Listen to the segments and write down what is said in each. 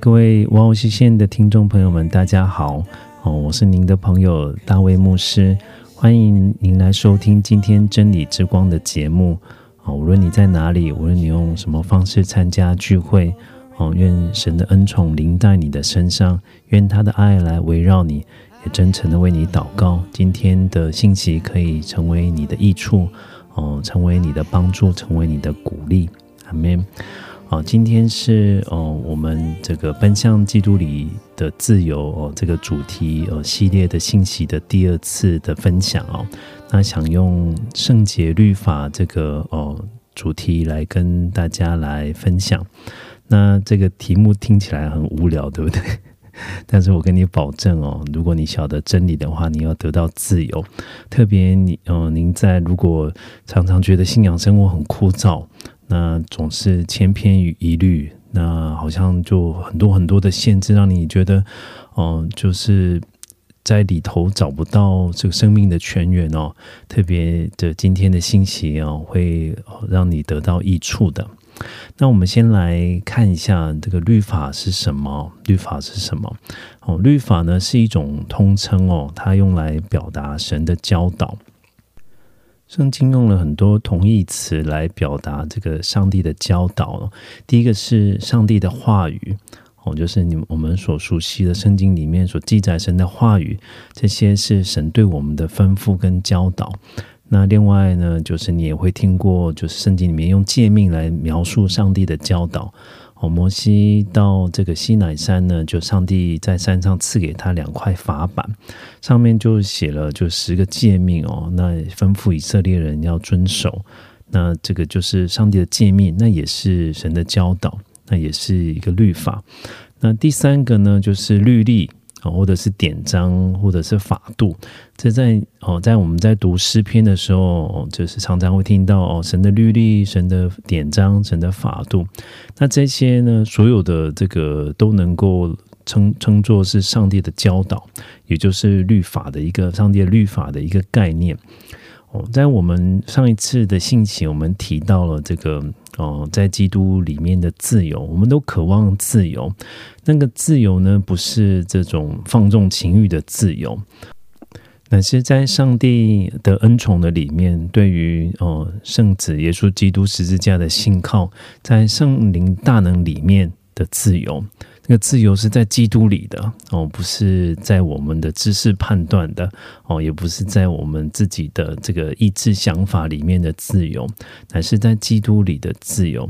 各位哇哦西线的听众朋友们，大家好哦，我是您的朋友大卫牧师，欢迎您来收听今天真理之光的节目哦。无论你在哪里，无论你用什么方式参加聚会哦，愿神的恩宠临在你的身上，愿他的爱来围绕你，也真诚的为你祷告。今天的信息可以成为你的益处哦，成为你的帮助，成为你的鼓励。阿门。好，今天是哦，我们这个奔向基督里的自由哦，这个主题呃系列的信息的第二次的分享哦。那想用圣洁律法这个哦主题来跟大家来分享。那这个题目听起来很无聊，对不对？但是我跟你保证哦，如果你晓得真理的话，你要得到自由。特别你，呃，您在如果常常觉得信仰生活很枯燥，那总是千篇一律，那好像就很多很多的限制，让你觉得，嗯、就是在里头找不到这个生命的泉源哦。特别的今天的信息哦，会让你得到益处的。那我们先来看一下这个律法是什么？律法是什么？哦，律法呢是一种通称哦，它用来表达神的教导。圣经用了很多同义词来表达这个上帝的教导。第一个是上帝的话语哦，就是你我们所熟悉的圣经里面所记载神的话语，这些是神对我们的吩咐跟教导。那另外呢，就是你也会听过，就是圣经里面用诫命来描述上帝的教导。哦，摩西到这个西乃山呢，就上帝在山上赐给他两块法板，上面就写了就十个诫命哦，那吩咐以色列人要遵守。那这个就是上帝的诫命，那也是神的教导，那也是一个律法。那第三个呢，就是律例啊，或者是典章，或者是法度。这在哦，在我们在读诗篇的时候，就是常常会听到哦，神的律例、神的典章、神的法度。那这些呢，所有的这个都能够称称作是上帝的教导，也就是律法的一个上帝的律法的一个概念。哦，在我们上一次的信息，我们提到了这个哦，在基督里面的自由，我们都渴望自由。那个自由呢，不是这种放纵情欲的自由，乃是在上帝的恩宠的里面，对于哦圣子耶稣基督十字架的信靠，在圣灵大能里面的自由。那自由是在基督里的哦，不是在我们的知识判断的哦，也不是在我们自己的这个意志想法里面的自由，乃是在基督里的自由。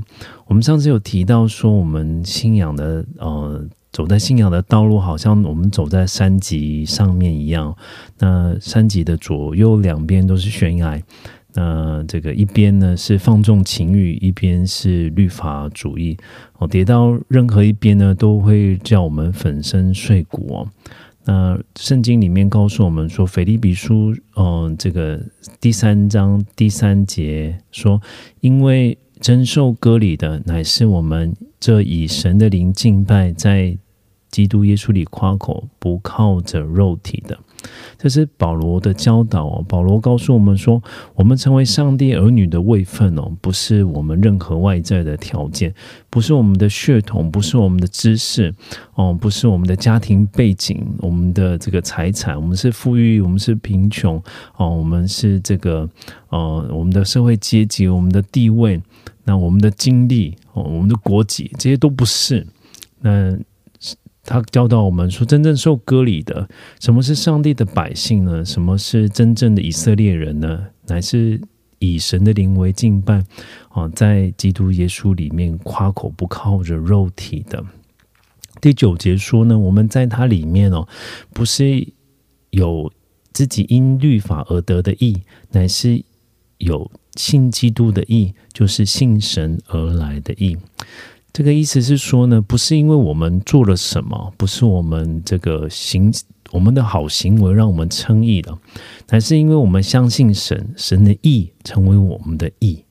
我们上次有提到说，我们信仰的呃，走在信仰的道路，好像我们走在山脊上面一样。那山脊的左右两边都是悬崖。那这个一边呢是放纵情欲，一边是律法主义哦，跌到任何一边呢，都会叫我们粉身碎骨哦。那圣经里面告诉我们说，腓立比书，嗯、这个第三章第三节说，因为真受割礼的乃是我们这以神的灵敬拜，在基督耶稣里夸口，不靠着肉体的。这是保罗的教导哦。保罗告诉我们说，我们成为上帝儿女的位分哦，不是我们任何外在的条件，不是我们的血统，不是我们的知识哦，不是我们的家庭背景，我们的这个财产，我们是富裕，我们是贫穷哦，我们是这个呃，我们的社会阶级，我们的地位，那我们的经历哦，我们的国籍，这些都不是。那他教导我们说，真正受割礼的，什么是上帝的百姓呢？什么是真正的以色列人呢？乃是以神的灵为敬拜啊，在基督耶稣里面夸口不靠着肉体的。第九节说呢，我们在他里面哦，不是有自己因律法而得的义，乃是有信基督的义，就是信神而来的义。这个意思是说呢，不是因为我们做了什么，不是我们这个行我们的好行为让我们称义了，乃是因为我们相信神，神的义成为我们的义。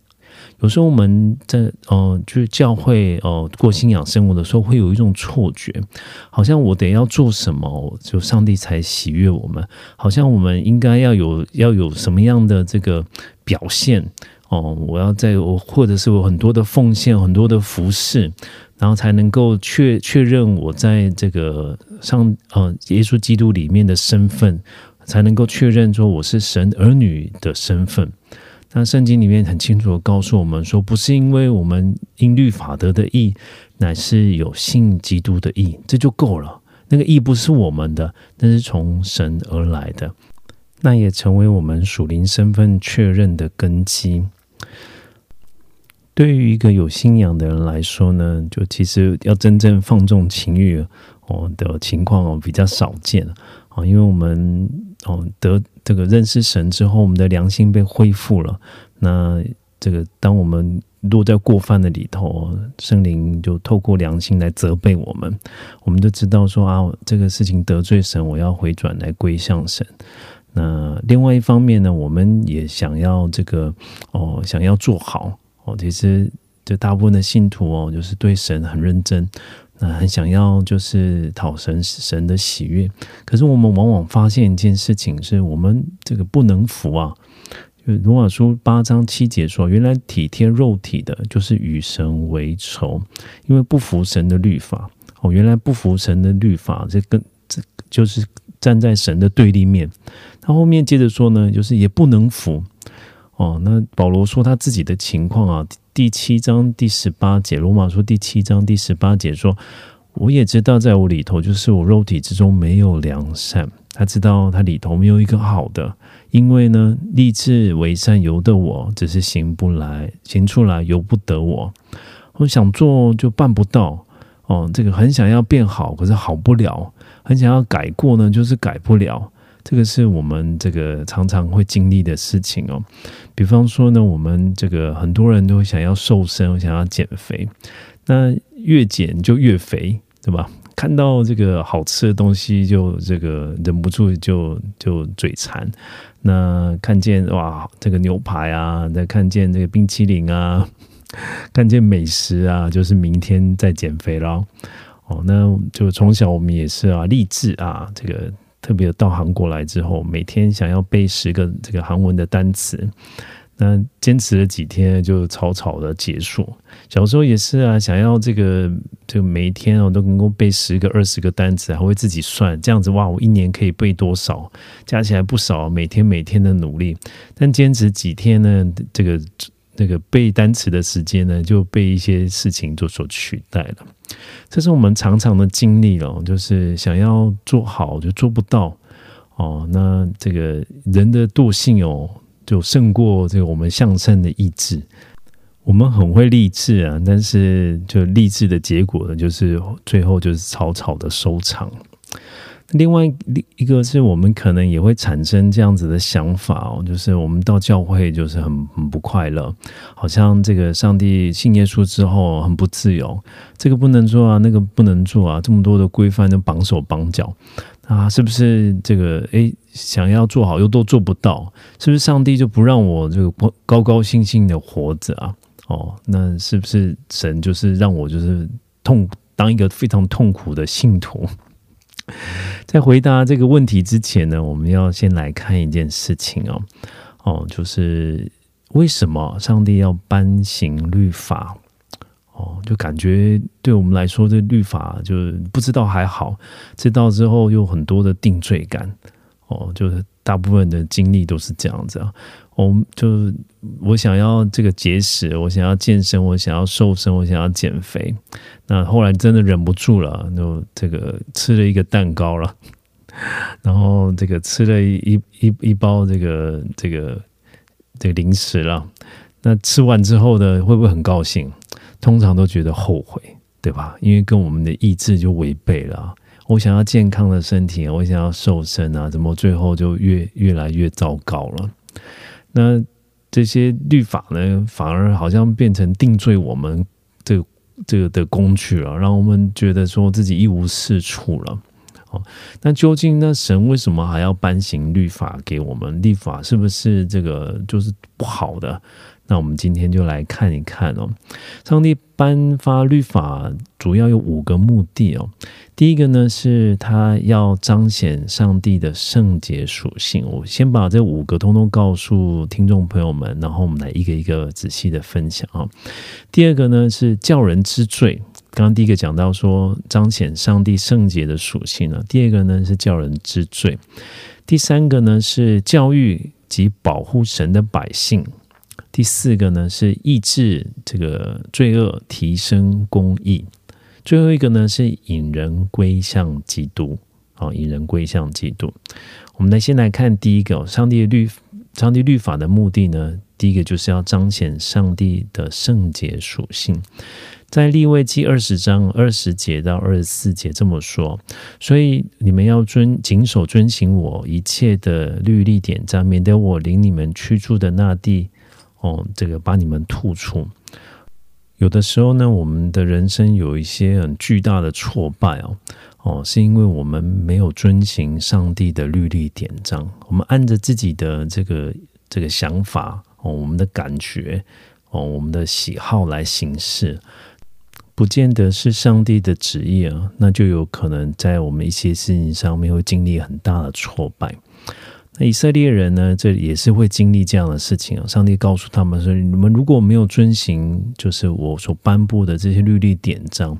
有时候我们在呃，就是教会呃过信仰生活的时候，会有一种错觉，好像我得要做什么，就上帝才喜悦我们，好像我们应该要有要有什么样的这个表现哦，我要在我或者是有很多的奉献，很多的服饰，然后才能够确确认我在这个上呃耶稣基督里面的身份，才能够确认说我是神儿女的身份。那圣经里面很清楚的告诉我们说，不是因为我们因律法得的义，乃是有信基督的义，这就够了。那个义不是我们的，那是从神而来的，那也成为我们属灵身份确认的根基。对于一个有信仰的人来说呢，就其实要真正放纵情欲哦的情况哦比较少见啊，因为我们哦得。这个认识神之后，我们的良心被恢复了。那这个，当我们落在过犯的里头，圣灵就透过良心来责备我们。我们就知道说啊，这个事情得罪神，我要回转来归向神。那另外一方面呢，我们也想要这个哦，想要做好哦。其实，这大部分的信徒哦，就是对神很认真。那很想要就是讨神神的喜悦，可是我们往往发现一件事情，是我们这个不能服啊。就罗马书八章七节说，原来体贴肉体的，就是与神为仇，因为不服神的律法。哦，原来不服神的律法，这跟这就是站在神的对立面。他后面接着说呢，就是也不能服。哦，那保罗说他自己的情况啊。第七章第十八节，罗马书第七章第十八节说：“我也知道，在我里头，就是我肉体之中没有良善。他知道他里头没有一个好的，因为呢，立志为善由得我，只是行不来，行出来由不得我。我想做就办不到。哦，这个很想要变好，可是好不了；很想要改过呢，就是改不了。”这个是我们这个常常会经历的事情哦。比方说呢，我们这个很多人都想要瘦身，想要减肥，那越减就越肥，对吧？看到这个好吃的东西，就这个忍不住就就嘴馋。那看见哇，这个牛排啊，再看见这个冰淇淋啊，看见美食啊，就是明天再减肥了。哦，那就从小我们也是啊，励志啊，这个。特别到韩国来之后，每天想要背十个这个韩文的单词，那坚持了几天就草草的结束。小时候也是啊，想要这个这个每一天哦都能够背十个、二十个单词，还会自己算这样子哇，我一年可以背多少？加起来不少。每天每天的努力，但坚持几天呢？这个。那个背单词的时间呢，就被一些事情就所取代了。这是我们常常的经历哦，就是想要做好就做不到哦。那这个人的惰性哦，就胜过这个我们向善的意志。我们很会励志啊，但是就励志的结果呢，就是最后就是草草的收场。另外一个是我们可能也会产生这样子的想法哦，就是我们到教会就是很很不快乐，好像这个上帝信耶稣之后很不自由，这个不能做啊，那个不能做啊，这么多的规范都绑手绑脚啊，是不是这个诶，想要做好又都做不到，是不是上帝就不让我这个高高兴兴的活着啊？哦，那是不是神就是让我就是痛当一个非常痛苦的信徒？在回答这个问题之前呢，我们要先来看一件事情哦，哦，就是为什么上帝要颁行律法？哦，就感觉对我们来说，这律法就不知道还好，知道之后又很多的定罪感。哦，就是大部分的经历都是这样子啊。我们就我想要这个节食，我想要健身，我想要瘦身，我想要减肥。那后来真的忍不住了，就这个吃了一个蛋糕了，然后这个吃了一一一包这个这个这个零食了。那吃完之后呢，会不会很高兴？通常都觉得后悔，对吧？因为跟我们的意志就违背了。我想要健康的身体，我想要瘦身啊，怎么最后就越越来越糟糕了？那这些律法呢，反而好像变成定罪我们这个这个的工具了，让我们觉得说自己一无是处了。哦，那究竟那神为什么还要颁行律法给我们？律法是不是这个就是不好的？那我们今天就来看一看哦，上帝颁发律法主要有五个目的哦。第一个呢，是他要彰显上帝的圣洁属性。我先把这五个通通告诉听众朋友们，然后我们来一个一个仔细的分享啊。第二个呢，是叫人知罪。刚刚第一个讲到说彰显上帝圣洁的属性呢，第二个呢是叫人知罪，第三个呢是教育及保护神的百姓。第四个呢是抑制这个罪恶，提升公义。最后一个呢是引人归向基督，好，引人归向基督。我们来先来看第一个，上帝律，上帝律法的目的呢，第一个就是要彰显上帝的圣洁属性。在立位记二十章二十节到二十四节这么说，所以你们要遵谨守遵行我一切的律例典章，免得我领你们去住的那地。哦，这个把你们吐出。有的时候呢，我们的人生有一些很巨大的挫败哦，哦，是因为我们没有遵行上帝的律例典章，我们按着自己的这个这个想法哦，我们的感觉哦，我们的喜好来行事，不见得是上帝的旨意啊，那就有可能在我们一些事情上面会经历很大的挫败。那以色列人呢？这也是会经历这样的事情啊。上帝告诉他们说：“你们如果没有遵行，就是我所颁布的这些律例典章，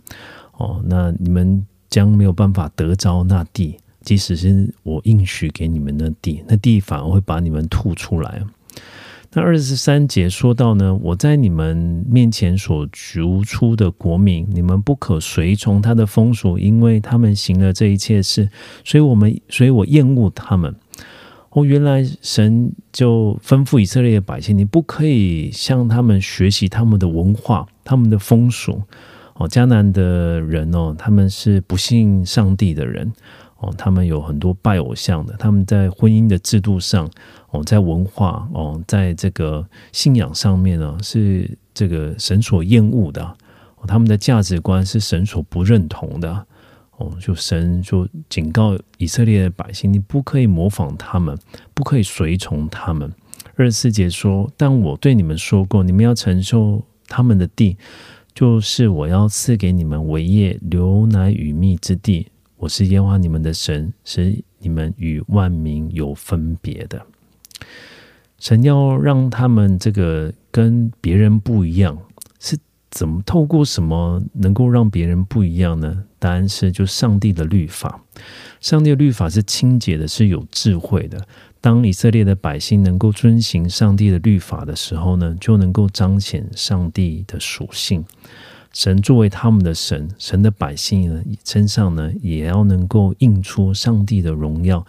哦，那你们将没有办法得着那地。即使是我应许给你们的地，那地反而会把你们吐出来。”那二十三节说到呢：“我在你们面前所逐出的国民，你们不可随从他的风俗，因为他们行了这一切事，所以我们，所以我厌恶他们。”哦，原来神就吩咐以色列的百姓，你不可以向他们学习他们的文化、他们的风俗。哦，迦南的人哦，他们是不信上帝的人哦，他们有很多拜偶像的，他们在婚姻的制度上哦，在文化哦，在这个信仰上面呢，是这个神所厌恶的，哦他们的价值观是神所不认同的。哦，就神就警告以色列的百姓，你不可以模仿他们，不可以随从他们。二十四节说：“但我对你们说过，你们要承受他们的地，就是我要赐给你们为业、流奶与蜜之地。我是耶和华你们的神，是你们与万民有分别的。神要让他们这个跟别人不一样，是。”怎么透过什么能够让别人不一样呢？答案是，就上帝的律法。上帝的律法是清洁的，是有智慧的。当以色列的百姓能够遵行上帝的律法的时候呢，就能够彰显上帝的属性。神作为他们的神，神的百姓呢身上呢，也要能够映出上帝的荣耀。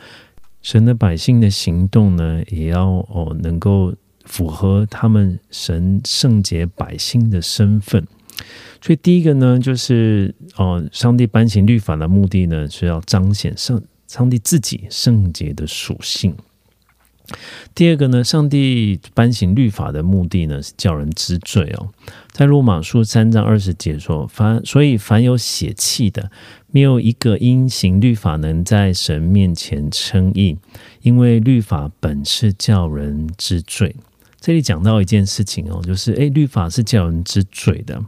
神的百姓的行动呢，也要哦能够。符合他们神圣洁百姓的身份，所以第一个呢，就是哦，上帝颁行律法的目的呢，是要彰显上上帝自己圣洁的属性。第二个呢，上帝颁行律法的目的呢，是叫人知罪哦。在罗马书三章二十节说：“凡所以凡有血气的，没有一个因行律法能在神面前称义，因为律法本是叫人知罪。”这里讲到一件事情哦，就是诶，律法是叫人知罪的。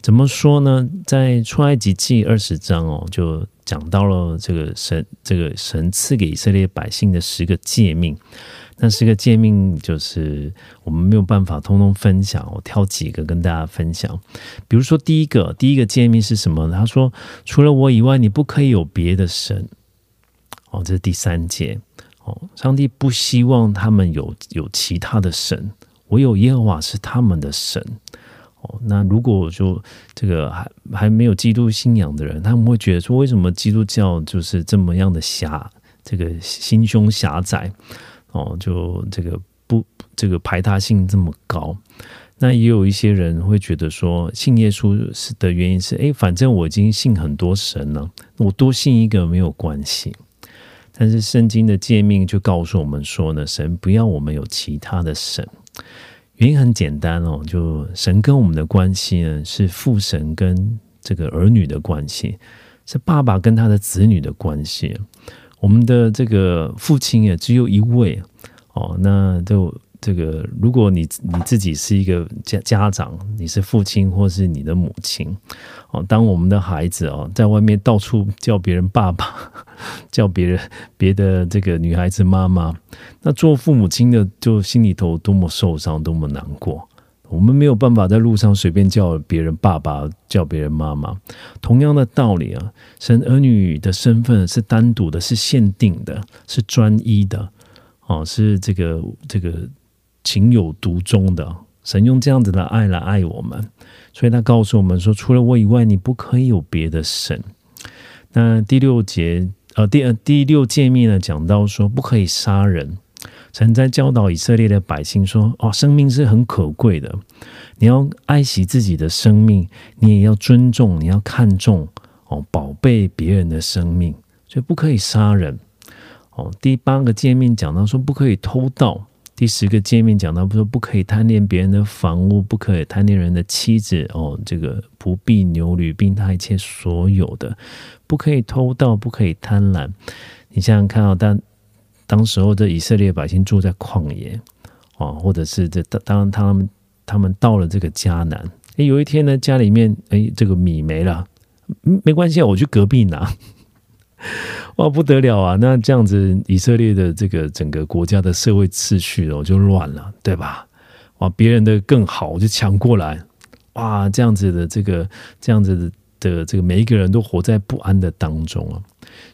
怎么说呢？在出埃及记二十章哦，就讲到了这个神，这个神赐给以色列百姓的十个诫命。那十个诫命就是我们没有办法通通分享，我挑几个跟大家分享。比如说第一个，第一个诫命是什么？他说：除了我以外，你不可以有别的神。哦，这是第三节。哦，上帝不希望他们有有其他的神，唯有耶和华是他们的神。哦，那如果就这个还还没有基督信仰的人，他们会觉得说，为什么基督教就是这么样的狭，这个心胸狭窄？哦，就这个不这个排他性这么高？那也有一些人会觉得说，信耶稣是的原因是，哎，反正我已经信很多神了，我多信一个没有关系。但是圣经的诫命就告诉我们说呢，神不要我们有其他的神。原因很简单哦，就神跟我们的关系呢，是父神跟这个儿女的关系，是爸爸跟他的子女的关系。我们的这个父亲也只有一位哦，那就。这个，如果你你自己是一个家家长，你是父亲或是你的母亲，哦，当我们的孩子哦，在外面到处叫别人爸爸，叫别人别的这个女孩子妈妈，那做父母亲的就心里头多么受伤，多么难过。我们没有办法在路上随便叫别人爸爸，叫别人妈妈。同样的道理啊，神儿女的身份是单独的，是限定的，是专一的，哦，是这个这个。情有独钟的神用这样子的爱来爱我们，所以他告诉我们说：除了我以外，你不可以有别的神。那第六节呃第第六诫命呢，讲到说不可以杀人。神在教导以色列的百姓说：哦，生命是很可贵的，你要爱惜自己的生命，你也要尊重，你要看重哦，宝贝别人的生命，所以不可以杀人。哦，第八个诫命讲到说不可以偷盗。第十个诫命讲到，不说不可以贪恋别人的房屋，不可以贪恋人的妻子哦，这个不必牛驴，并他一切所有的，不可以偷盗，不可以贪婪。你想想看啊，当当时候的以色列百姓住在旷野啊，或者是这当当他们他们到了这个迦南，诶，有一天呢，家里面诶，这个米没了，没关系啊，我去隔壁拿。哇，不得了啊！那这样子，以色列的这个整个国家的社会秩序哦，就乱了，对吧？哇，别人的更好，我就抢过来。哇，这样子的这个，这样子的这个，每一个人都活在不安的当中啊。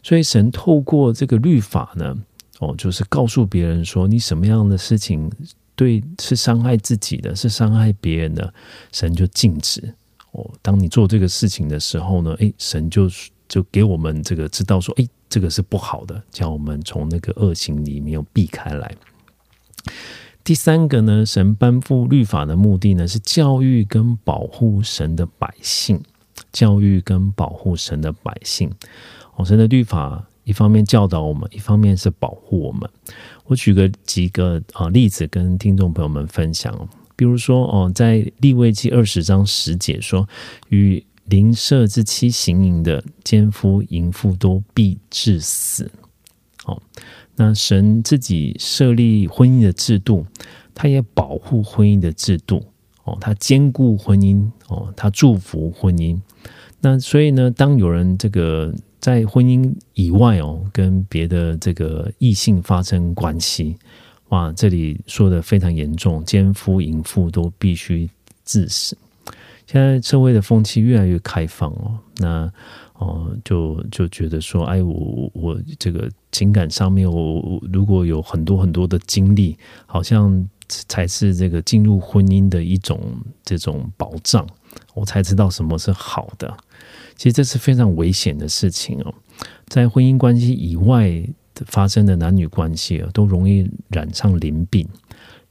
所以神透过这个律法呢，哦，就是告诉别人说，你什么样的事情对是伤害自己的，是伤害别人的，神就禁止。哦，当你做这个事情的时候呢，诶，神就。就给我们这个知道说，哎，这个是不好的，叫我们从那个恶行里面避开来。第三个呢，神颁布律法的目的呢，是教育跟保护神的百姓，教育跟保护神的百姓。哦，神的律法一方面教导我们，一方面是保护我们。我举个几个啊例子跟听众朋友们分享，比如说哦，在立位记二十章十节说与。邻舍之妻行淫的奸夫淫妇都必致死。哦，那神自己设立婚姻的制度，他也保护婚姻的制度。哦，他兼顾婚姻。哦，他祝福婚姻。那所以呢，当有人这个在婚姻以外哦，跟别的这个异性发生关系，哇，这里说的非常严重，奸夫淫妇都必须致死。现在社会的风气越来越开放哦，那哦就就觉得说，哎，我我这个情感上面，我如果有很多很多的经历，好像才是这个进入婚姻的一种这种保障，我才知道什么是好的。其实这是非常危险的事情哦，在婚姻关系以外发生的男女关系啊，都容易染上淋病。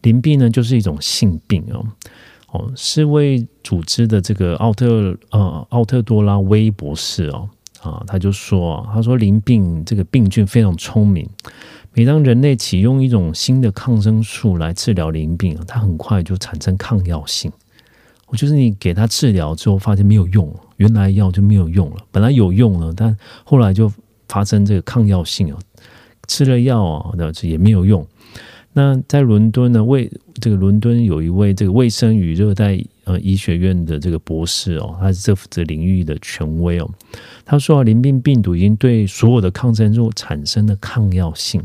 淋病呢，就是一种性病哦。哦，世卫组织的这个奥特呃奥特多拉威博士哦啊，他就说啊，他说淋病这个病菌非常聪明，每当人类启用一种新的抗生素来治疗淋病它很快就产生抗药性。我就是你给他治疗之后，发现没有用，原来药就没有用了，本来有用了，但后来就发生这个抗药性哦，吃了药啊，那也没有用。那在伦敦呢，卫这个伦敦有一位这个卫生与热带呃医学院的这个博士哦，他是这这领域的权威哦。他说啊，淋病病毒已经对所有的抗生素产生了抗药性。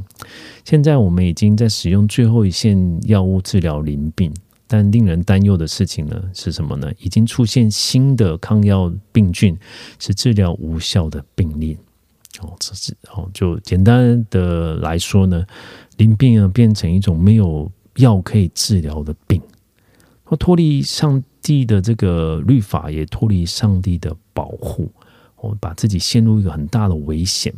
现在我们已经在使用最后一线药物治疗淋病，但令人担忧的事情呢是什么呢？已经出现新的抗药病菌，是治疗无效的病例。哦，这是哦，就简单的来说呢，淋病啊变成一种没有药可以治疗的病，脱离上帝的这个律法，也脱离上帝的保护，我，把自己陷入一个很大的危险。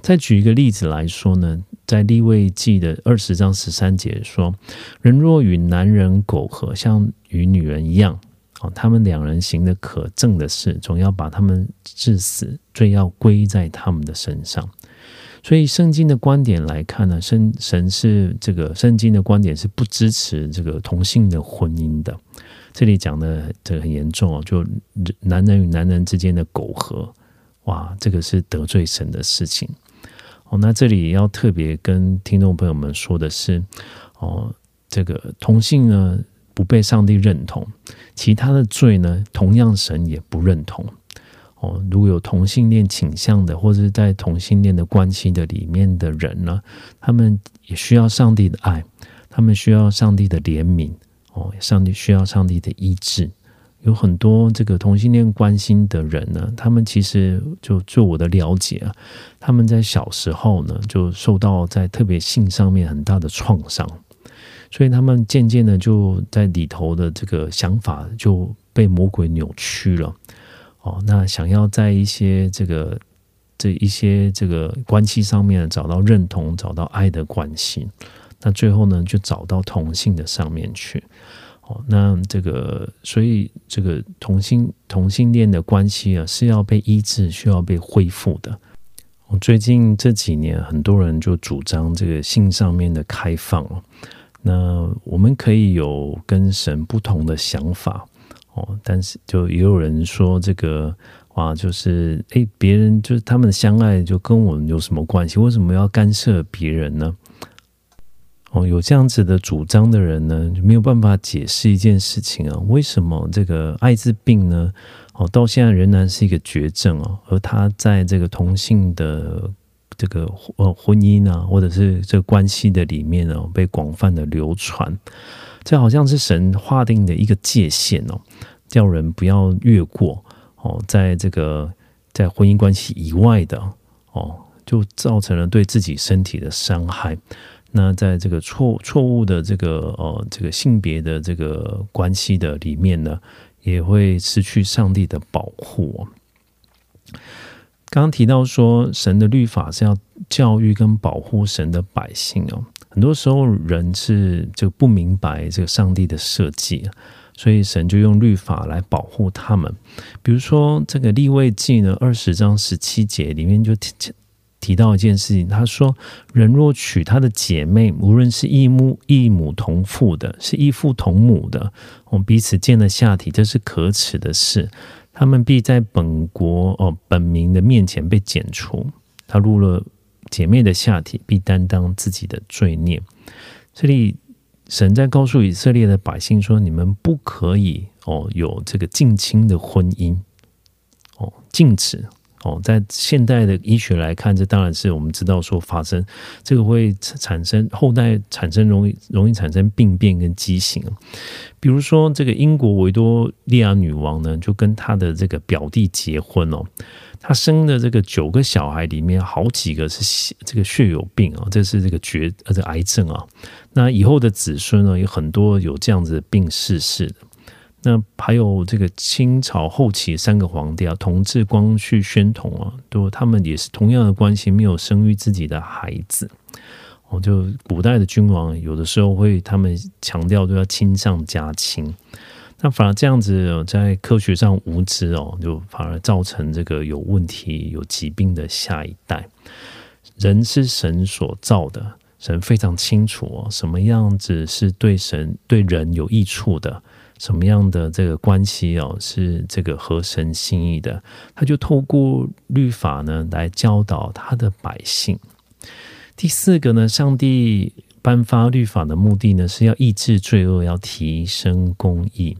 再举一个例子来说呢，在立位记的二十章十三节说：“人若与男人苟合，像与女人一样。”他们两人行的可憎的事，总要把他们致死，罪要归在他们的身上。所以，圣经的观点来看呢，神神是这个圣经的观点是不支持这个同性的婚姻的。这里讲的这个很严重哦，就男人与男人之间的苟合，哇，这个是得罪神的事情。哦，那这里要特别跟听众朋友们说的是，哦，这个同性呢。不被上帝认同，其他的罪呢，同样神也不认同。如果有同性恋倾向的，或者是在同性恋的关系的里面的人呢，他们也需要上帝的爱，他们需要上帝的怜悯。哦，上帝需要上帝的医治。有很多这个同性恋关心的人呢，他们其实就就我的了解啊，他们在小时候呢，就受到在特别性上面很大的创伤。所以他们渐渐的就在里头的这个想法就被魔鬼扭曲了，哦，那想要在一些这个这一些这个关系上面找到认同、找到爱的关系，那最后呢就找到同性的上面去，哦，那这个所以这个同性同性恋的关系啊是要被医治、需要被恢复的。我最近这几年很多人就主张这个性上面的开放那我们可以有跟神不同的想法哦，但是就也有人说这个哇，就是诶，别人就是他们相爱就跟我们有什么关系？为什么要干涉别人呢？哦，有这样子的主张的人呢，就没有办法解释一件事情啊，为什么这个艾滋病呢？哦，到现在仍然是一个绝症哦，而他在这个同性的。这个呃婚姻啊，或者是这个关系的里面呢，被广泛的流传，这好像是神划定的一个界限哦，叫人不要越过哦，在这个在婚姻关系以外的哦，就造成了对自己身体的伤害。那在这个错错误的这个呃这个性别的这个关系的里面呢，也会失去上帝的保护。刚刚提到说，神的律法是要教育跟保护神的百姓哦。很多时候人是就不明白这个上帝的设计，所以神就用律法来保护他们。比如说这个立位记呢，二十章十七节里面就提提到一件事情，他说：人若娶他的姐妹，无论是异母异母同父的，是异父同母的，我们彼此见了下体，这是可耻的事。他们必在本国哦本民的面前被剪除。他入了姐妹的下体，必担当自己的罪孽。这里神在告诉以色列的百姓说：你们不可以哦有这个近亲的婚姻哦，禁止。哦，在现代的医学来看，这当然是我们知道说发生这个会产生后代产生容易容易产生病变跟畸形。比如说，这个英国维多利亚女王呢，就跟她的这个表弟结婚哦，她生的这个九个小孩里面，好几个是这个血友病啊，这是这个绝呃这癌症啊。那以后的子孙呢，有很多有这样子的病逝世的。那还有这个清朝后期三个皇帝啊，同治、光绪、宣统啊，都他们也是同样的关系，没有生育自己的孩子。哦，就古代的君王有的时候会他们强调都要亲上加亲，那反而这样子在科学上无知哦，就反而造成这个有问题、有疾病的下一代。人是神所造的，神非常清楚哦，什么样子是对神对人有益处的。什么样的这个关系哦，是这个合神心意的？他就透过律法呢来教导他的百姓。第四个呢，上帝颁发律法的目的呢，是要抑制罪恶，要提升公义。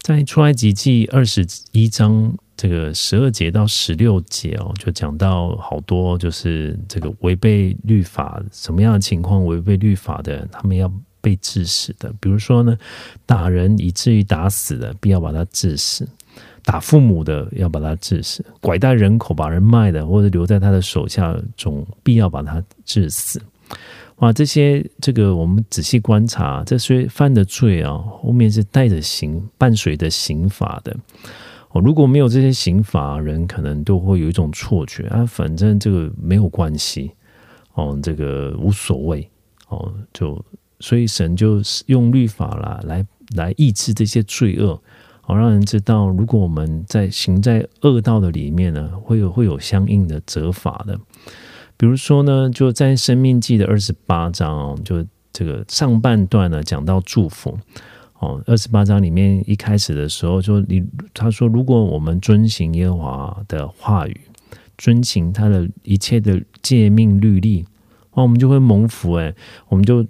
在出埃及记二十一章这个十二节到十六节哦，就讲到好多就是这个违背律法什么样的情况，违背律法的他们要。被致死的，比如说呢，打人以至于打死的，必要把他致死；打父母的要把他致死，拐带人口把人卖的，或者留在他的手下，总必要把他致死。哇，这些这个我们仔细观察，这些犯的罪啊，后面是带着刑伴随着刑法的。哦，如果没有这些刑法，人可能都会有一种错觉啊，反正这个没有关系，哦，这个无所谓，哦，就所以神就用律法啦，来来抑制这些罪恶，好让人知道，如果我们在行在恶道的里面呢，会有会有相应的责罚的。比如说呢，就在《生命记》的二十八章，就这个上半段呢，讲到祝福哦。二十八章里面一开始的时候，说你他说，如果我们遵行耶和华的话语，遵行他的一切的诫命律例，哦，我们就会蒙福诶，我们就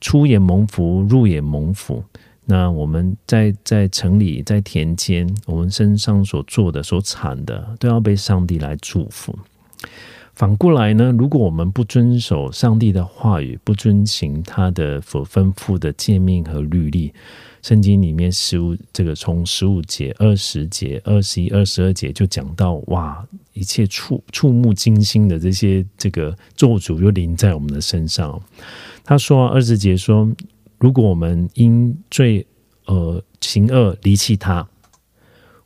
出也蒙福，入也蒙福。那我们在在城里，在田间，我们身上所做的、所产的，都要被上帝来祝福。反过来呢，如果我们不遵守上帝的话语，不遵行他的所吩咐的诫命和律例，圣经里面十五这个从十五节、二十节、二十一、二十二节就讲到，哇，一切触触目惊心的这些这个咒诅就临在我们的身上。他说二十节说，如果我们因罪呃行恶离弃他。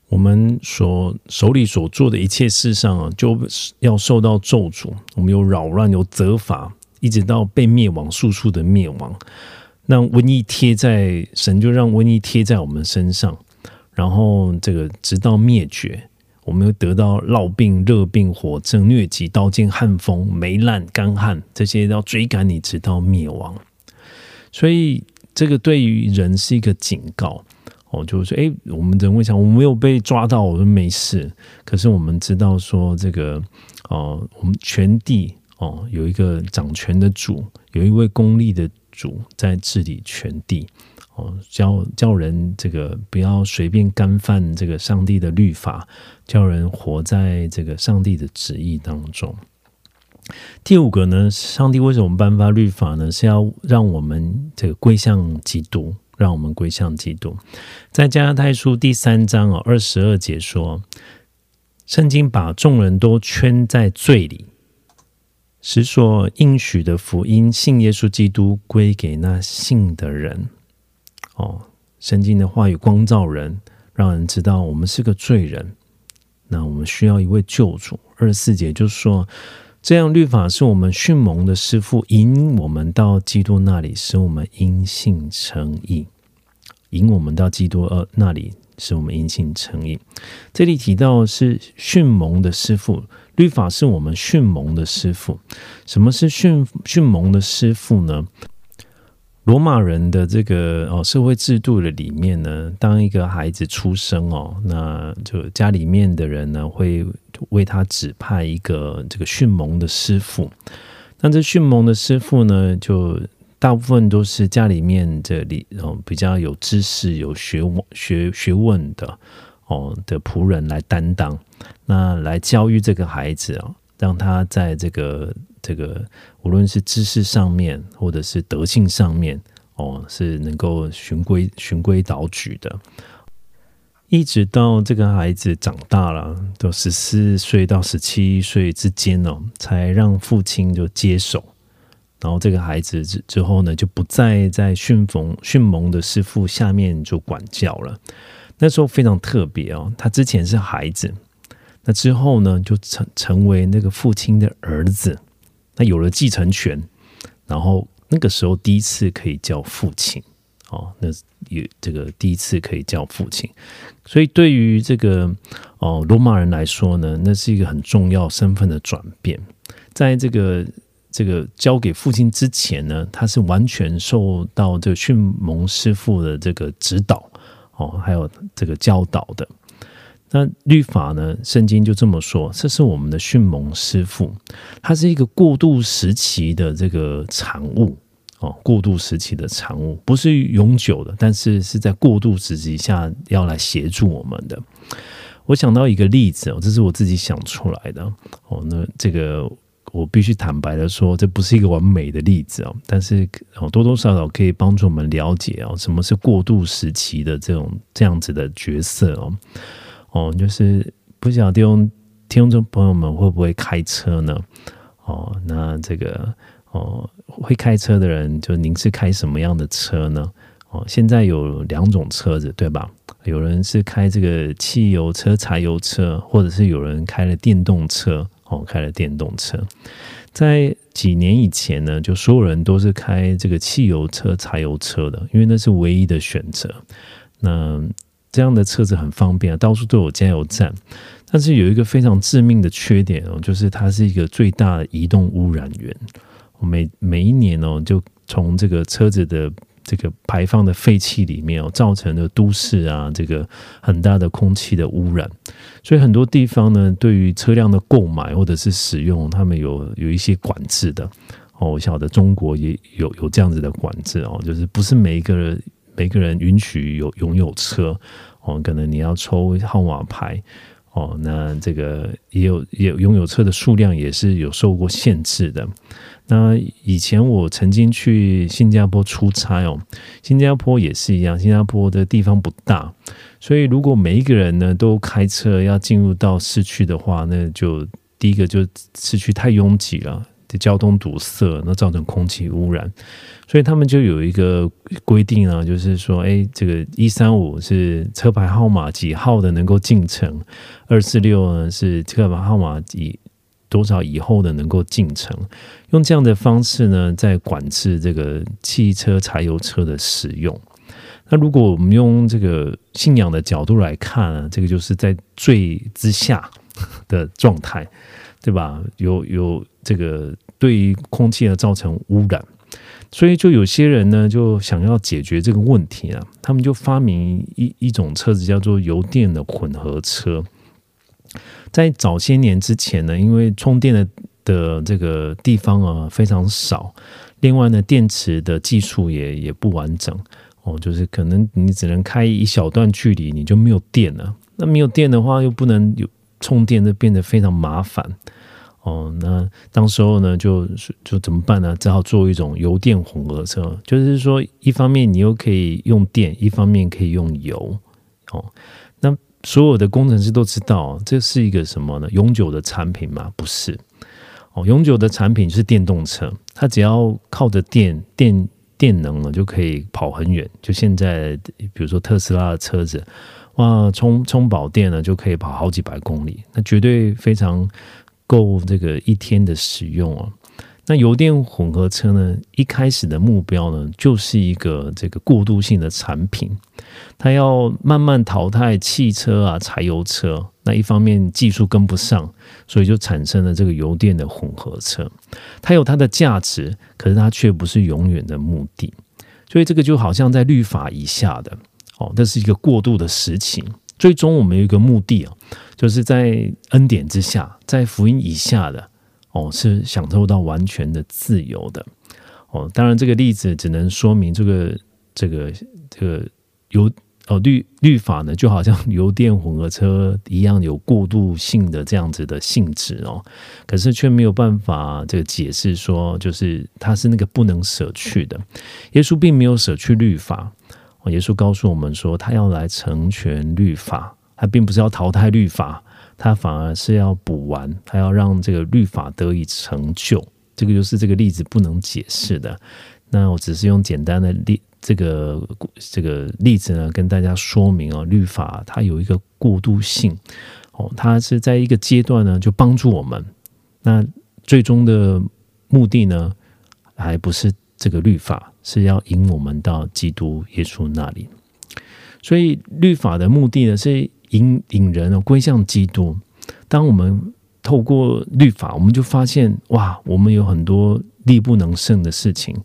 我们所手里所做的一切事上啊，就要受到咒诅。我们有扰乱，有责罚，一直到被灭亡，速速的灭亡。让瘟疫贴在神，就让瘟疫贴在我们身上，然后这个直到灭绝。我们又得到烙病、热病、火症、疟疾、刀剑、旱风、霉烂、干旱，这些要追赶你，直到灭亡。所以，这个对于人是一个警告。哦，就是说，哎，我们人会想，我没有被抓到，我说没事。可是我们知道说，这个，哦，我们全地哦，有一个掌权的主，有一位公立的主在治理全地。哦，教教人这个不要随便干犯这个上帝的律法，叫人活在这个上帝的旨意当中。第五个呢，上帝为什么颁发律法呢？是要让我们这个归向基督。让我们归向基督。在加拉太书第三章哦二十二节说，圣经把众人都圈在罪里，使所应许的福音信耶稣基督归给那信的人。哦，圣经的话语光照人，让人知道我们是个罪人，那我们需要一位救主。二十四节就是说。这样律法是我们训蒙的师傅，引我们到基督那里，使我们因信成义；引我们到基督呃那里，使我们因信成义。这里提到是训蒙的师傅，律法是我们训蒙的师傅。什么是训训蒙的师傅呢？罗马人的这个哦社会制度的里面呢，当一个孩子出生哦，那就家里面的人呢会为他指派一个这个训蒙的师傅。那这训蒙的师傅呢，就大部分都是家里面这里哦比较有知识、有学问、学学问的哦的仆人来担当，那来教育这个孩子啊，让他在这个。这个无论是知识上面，或者是德性上面，哦，是能够循规循规蹈矩的。一直到这个孩子长大了，都十四岁到十七岁之间哦，才让父亲就接手。然后这个孩子之之后呢，就不再在训冯训蒙的师傅下面就管教了。那时候非常特别哦，他之前是孩子，那之后呢，就成成为那个父亲的儿子。那有了继承权，然后那个时候第一次可以叫父亲哦，那也这个第一次可以叫父亲，所以对于这个哦罗马人来说呢，那是一个很重要身份的转变。在这个这个交给父亲之前呢，他是完全受到这个训蒙师傅的这个指导哦，还有这个教导的。那律法呢？圣经就这么说，这是我们的训蒙师傅，它是一个过渡时期的这个产物哦，过渡时期的产物不是永久的，但是是在过渡时期下要来协助我们的。我想到一个例子哦，这是我自己想出来的哦。那这个我必须坦白的说，这不是一个完美的例子哦，但是哦多多少少可以帮助我们了解哦，什么是过渡时期的这种这样子的角色哦。哦，就是不晓得听众朋友们会不会开车呢？哦，那这个哦，会开车的人，就您是开什么样的车呢？哦，现在有两种车子，对吧？有人是开这个汽油车、柴油车，或者是有人开了电动车。哦，开了电动车。在几年以前呢，就所有人都是开这个汽油车、柴油车的，因为那是唯一的选择。那这样的车子很方便啊，到处都有加油站。但是有一个非常致命的缺点哦，就是它是一个最大的移动污染源。每每一年哦，就从这个车子的。这个排放的废气里面哦，造成的都市啊，这个很大的空气的污染，所以很多地方呢，对于车辆的购买或者是使用，他们有有一些管制的哦。我晓得中国也有有这样子的管制哦，就是不是每一个人每个人允许有拥有车哦，可能你要抽号码牌哦，那这个也有也拥有车的数量也是有受过限制的。那以前我曾经去新加坡出差哦，新加坡也是一样，新加坡的地方不大，所以如果每一个人呢都开车要进入到市区的话，那就第一个就市区太拥挤了，交通堵塞，那造成空气污染，所以他们就有一个规定啊，就是说，哎，这个一三五是车牌号码几号的能够进城，二四六呢是车牌号码几。多少以后的能够进城？用这样的方式呢，在管制这个汽车、柴油车的使用。那如果我们用这个信仰的角度来看啊，这个就是在罪之下的状态，对吧？有有这个对于空气而造成污染，所以就有些人呢，就想要解决这个问题啊，他们就发明一一种车子，叫做油电的混合车。在早些年之前呢，因为充电的的这个地方啊非常少，另外呢电池的技术也也不完整哦，就是可能你只能开一小段距离你就没有电了。那没有电的话又不能有充电，就变得非常麻烦哦。那当时候呢就就怎么办呢？只好做一种油电混合车，就是说一方面你又可以用电，一方面可以用油哦。那所有的工程师都知道，这是一个什么呢？永久的产品吗？不是哦，永久的产品是电动车，它只要靠着电电电能呢，就可以跑很远。就现在，比如说特斯拉的车子，哇，充充饱电呢，就可以跑好几百公里，那绝对非常够这个一天的使用哦。那油电混合车呢？一开始的目标呢，就是一个这个过渡性的产品，它要慢慢淘汰汽车啊、柴油车。那一方面技术跟不上，所以就产生了这个油电的混合车。它有它的价值，可是它却不是永远的目的。所以这个就好像在律法以下的哦，这是一个过渡的时期。最终我们有一个目的啊，就是在恩典之下，在福音以下的。哦，是享受到完全的自由的。哦，当然这个例子只能说明这个这个这个油哦律律法呢，就好像油电混合车一样有过渡性的这样子的性质哦。可是却没有办法这个解释说，就是它是那个不能舍去的。耶稣并没有舍去律法。耶稣告诉我们说，他要来成全律法，他并不是要淘汰律法。他反而是要补完，他要让这个律法得以成就，这个就是这个例子不能解释的。那我只是用简单的例这个这个例子呢，跟大家说明哦，律法它有一个过渡性哦，它是在一个阶段呢就帮助我们，那最终的目的呢，还不是这个律法，是要引我们到基督耶稣那里。所以律法的目的呢是。引引人归向基督。当我们透过律法，我们就发现哇，我们有很多力不能胜的事情，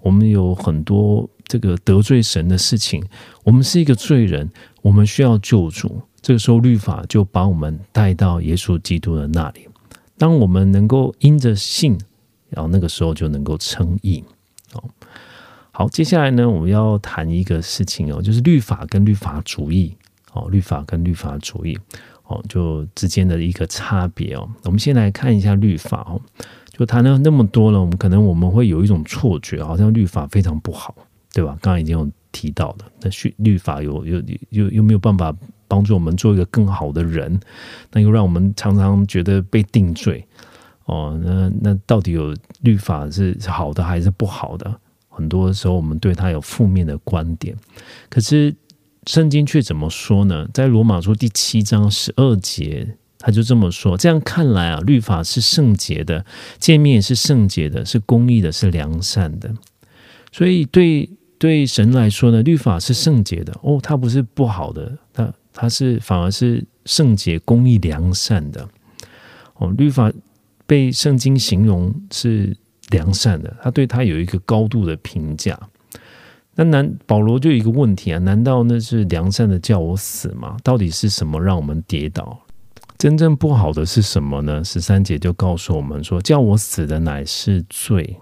我们有很多这个得罪神的事情。我们是一个罪人，我们需要救主。这个时候，律法就把我们带到耶稣基督的那里。当我们能够因着信，然后那个时候就能够称义。好，接下来呢，我们要谈一个事情哦，就是律法跟律法主义。哦，律法跟律法主义，哦，就之间的一个差别哦。我们先来看一下律法哦，就谈了那么多了，我们可能我们会有一种错觉，好像律法非常不好，对吧？刚刚已经有提到的，那律律法有有有有没有办法帮助我们做一个更好的人，那又让我们常常觉得被定罪。哦，那那到底有律法是好的还是不好的？很多时候我们对他有负面的观点，可是圣经却怎么说呢？在罗马书第七章十二节，他就这么说：这样看来啊，律法是圣洁的，诫命也是圣洁的，是公义的，是良善的。所以对对神来说呢，律法是圣洁的哦，它不是不好的，它它是反而是圣洁、公义、良善的哦，律法。被圣经形容是良善的，他对他有一个高度的评价。那难保罗就有一个问题啊？难道那是良善的叫我死吗？到底是什么让我们跌倒？真正不好的是什么呢？十三节就告诉我们说：叫我死的乃是罪，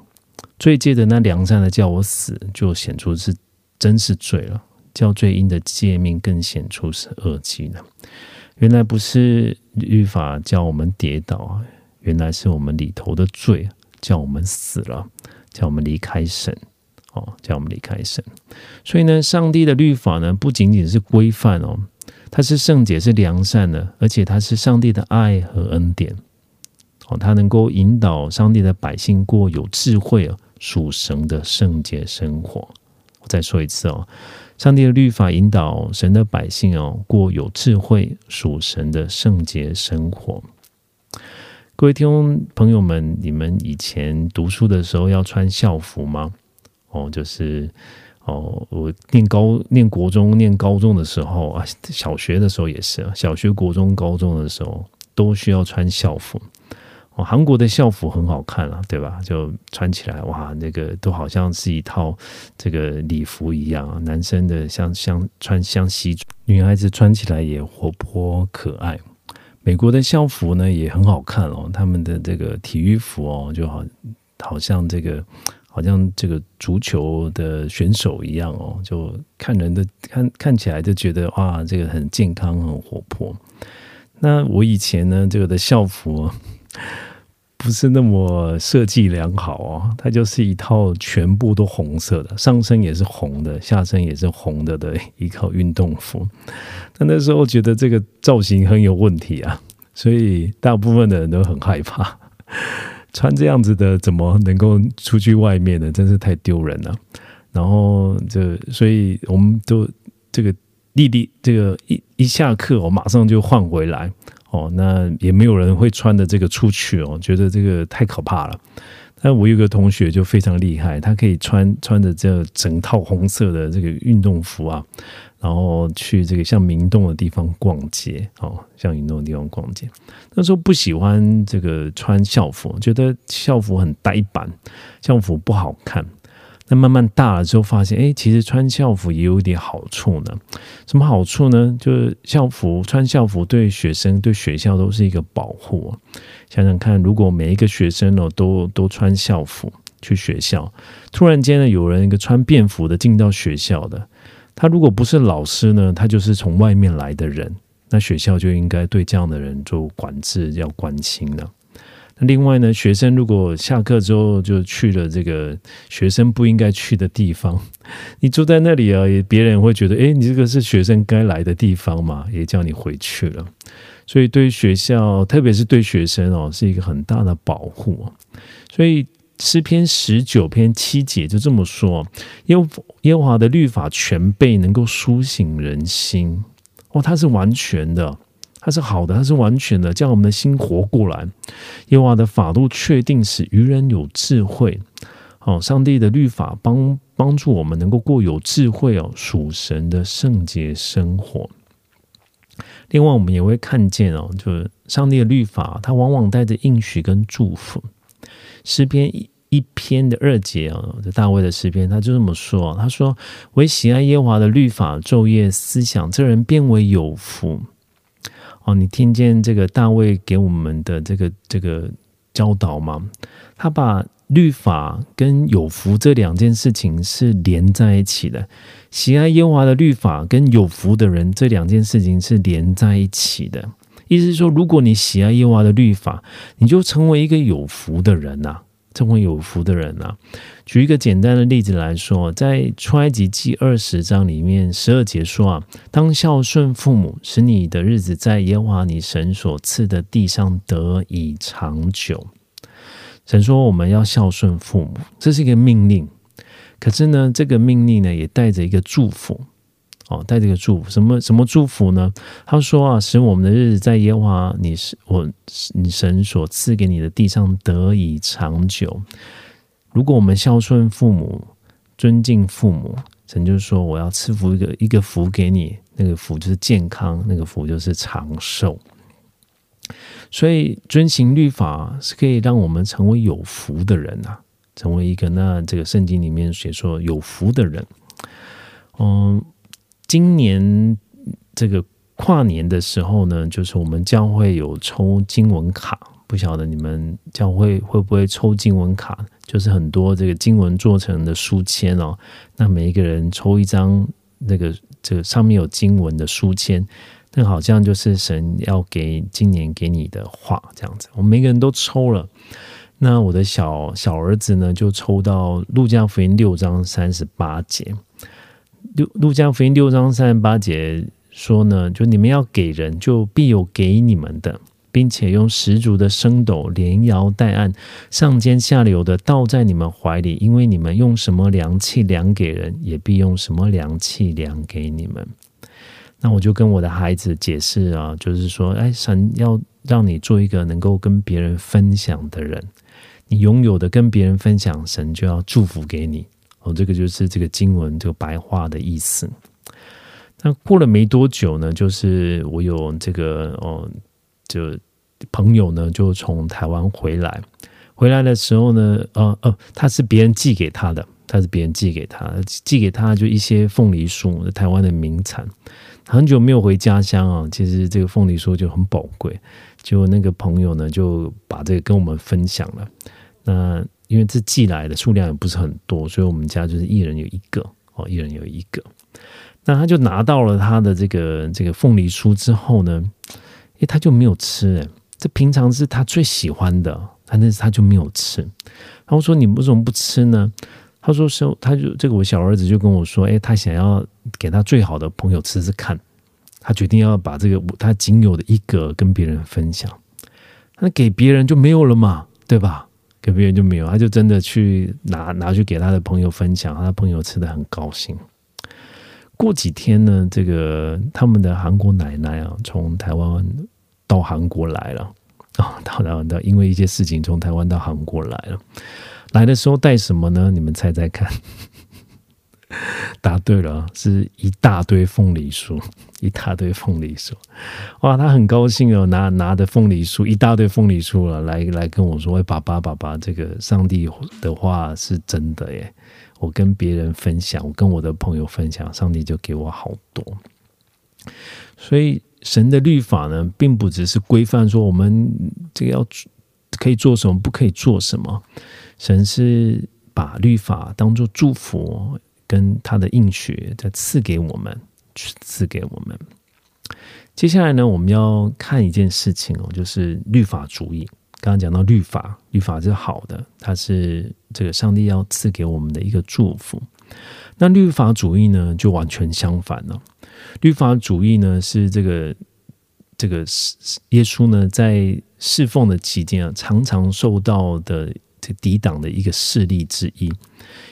罪界的那良善的叫我死，就显出是真是罪了。叫罪因的诫命更显出是恶迹呢？原来不是律法叫我们跌倒啊！原来是我们里头的罪，叫我们死了，叫我们离开神，哦，叫我们离开神。所以呢，上帝的律法呢，不仅仅是规范哦，它是圣洁、是良善的，而且它是上帝的爱和恩典。哦，它能够引导上帝的百姓过有智慧、属神的圣洁生活。我再说一次哦，上帝的律法引导神的百姓哦，过有智慧、属神的圣洁生活。各位听众朋友们，你们以前读书的时候要穿校服吗？哦，就是哦，我念高、念国中、念高中的时候啊，小学的时候也是，小学、国中、高中的时候都需要穿校服。哦，韩国的校服很好看啊，对吧？就穿起来哇，那个都好像是一套这个礼服一样。男生的像像穿像西装，女孩子穿起来也活泼可爱。美国的校服呢也很好看哦，他们的这个体育服哦，就好好像这个好像这个足球的选手一样哦，就看人的看看起来就觉得哇，这个很健康很活泼。那我以前呢，这个的校服。不是那么设计良好哦，它就是一套全部都红色的，上身也是红的，下身也是红的的一套运动服。但那时候觉得这个造型很有问题啊，所以大部分的人都很害怕 穿这样子的，怎么能够出去外面呢？真是太丢人了。然后这，所以我们都这个弟弟，这个一一下课，我马上就换回来。哦，那也没有人会穿的这个出去哦，觉得这个太可怕了。但我有个同学就非常厉害，他可以穿穿着这整套红色的这个运动服啊，然后去这个像明洞的地方逛街哦，像明洞的地方逛街。那时候不喜欢这个穿校服，觉得校服很呆板，校服不好看。那慢慢大了之后，发现哎，其实穿校服也有一点好处呢。什么好处呢？就是校服穿校服对学生、对学校都是一个保护。想想看，如果每一个学生哦都都穿校服去学校，突然间呢有人一个穿便服的进到学校的，他如果不是老师呢，他就是从外面来的人，那学校就应该对这样的人做管制，要关心了。那另外呢，学生如果下课之后就去了这个学生不应该去的地方，你住在那里啊，也别人会觉得，哎，你这个是学生该来的地方嘛，也叫你回去了。所以对学校，特别是对学生哦，是一个很大的保护。所以诗篇十九篇七节就这么说：耶耶和华的律法全备，能够苏醒人心。哦，它是完全的。它是好的，它是完全的，将我们的心活过来。耶和华的法度确定使愚人有智慧。哦，上帝的律法帮帮助我们能够过有智慧哦，属神的圣洁生活。另外，我们也会看见哦，就是上帝的律法，它往往带着应许跟祝福。诗篇一一篇的二节啊，这大卫的诗篇，他就这么说：他说，为喜爱耶和华的律法，昼夜思想，这人变为有福。哦，你听见这个大卫给我们的这个这个教导吗？他把律法跟有福这两件事情是连在一起的。喜爱耶和华的律法跟有福的人这两件事情是连在一起的。意思是说，如果你喜爱耶和华的律法，你就成为一个有福的人呐。成为有福的人啊。举一个简单的例子来说，在出埃及记二十章里面十二节说啊，当孝顺父母，使你的日子在耶和华你神所赐的地上得以长久。神说我们要孝顺父母，这是一个命令。可是呢，这个命令呢，也带着一个祝福哦，带这个祝福。什么什么祝福呢？他说啊，使我们的日子在耶和华你是我你神所赐给你的地上得以长久。如果我们孝顺父母、尊敬父母，神就说：“我要赐福一个一个福给你，那个福就是健康，那个福就是长寿。”所以，遵行律法是可以让我们成为有福的人啊，成为一个那这个圣经里面写说有福的人。嗯，今年这个跨年的时候呢，就是我们将会有抽经文卡。不晓得你们将会会不会抽经文卡？就是很多这个经文做成的书签哦。那每一个人抽一张，那个这个上面有经文的书签，那好像就是神要给今年给你的话这样子。我们每个人都抽了。那我的小小儿子呢，就抽到路加福音六章三十八节。路路加福音六章三十八节说呢，就你们要给人，就必有给你们的。并且用十足的升斗连摇带按，上尖下流的倒在你们怀里，因为你们用什么量器量给人，也必用什么量器量给你们。那我就跟我的孩子解释啊，就是说，哎，神要让你做一个能够跟别人分享的人，你拥有的跟别人分享，神就要祝福给你。哦，这个就是这个经文这个白话的意思。那过了没多久呢，就是我有这个哦，就。朋友呢，就从台湾回来，回来的时候呢，呃呃，他是别人寄给他的，他是别人寄给他，寄给他就一些凤梨酥，台湾的名产。很久没有回家乡啊，其实这个凤梨酥就很宝贵。就那个朋友呢，就把这个跟我们分享了。那因为这寄来的数量也不是很多，所以我们家就是一人有一个哦，一人有一个。那他就拿到了他的这个这个凤梨酥之后呢，诶，他就没有吃。这平常是他最喜欢的，但是他就没有吃。然后说：“你为什么不吃呢？”他说：“是，他就这个我小儿子就跟我说，哎，他想要给他最好的朋友吃吃看。他决定要把这个他仅有的一个跟别人分享。那给别人就没有了嘛，对吧？给别人就没有，他就真的去拿拿去给他的朋友分享，他的朋友吃的很高兴。过几天呢，这个他们的韩国奶奶啊，从台湾。到韩国来了啊！到台湾到，因为一些事情从台湾到韩国来了。来的时候带什么呢？你们猜猜看。答对了，是一大堆凤梨酥，一大堆凤梨酥。哇，他很高兴哦，拿拿着凤梨酥，一大堆凤梨酥了，来来跟我说：“喂，爸爸，爸爸，这个上帝的话是真的耶！我跟别人分享，我跟我的朋友分享，上帝就给我好多。”所以。神的律法呢，并不只是规范说我们这个要可以做什么，不可以做什么。神是把律法当做祝福，跟他的应许在赐给我们，赐给我们。接下来呢，我们要看一件事情哦，就是律法主义。刚刚讲到律法，律法是好的，它是这个上帝要赐给我们的一个祝福。那律法主义呢，就完全相反了。律法主义呢，是这个这个耶稣呢，在侍奉的期间啊，常常受到的这抵挡的一个势力之一。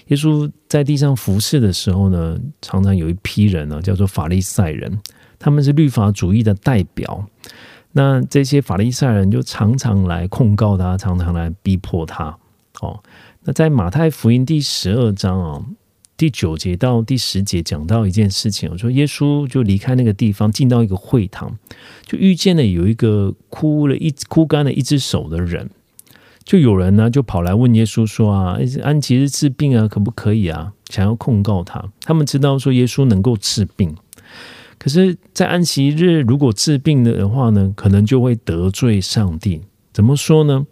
耶稣在地上服侍的时候呢，常常有一批人呢，叫做法利赛人，他们是律法主义的代表。那这些法利赛人就常常来控告他，常常来逼迫他。哦，那在马太福音第十二章啊。第九节到第十节讲到一件事情，我说耶稣就离开那个地方，进到一个会堂，就遇见了有一个枯了一枯干了一只手的人，就有人呢就跑来问耶稣说啊，安吉日治病啊，可不可以啊？想要控告他。他们知道说耶稣能够治病，可是，在安息日如果治病的话呢，可能就会得罪上帝。怎么说呢？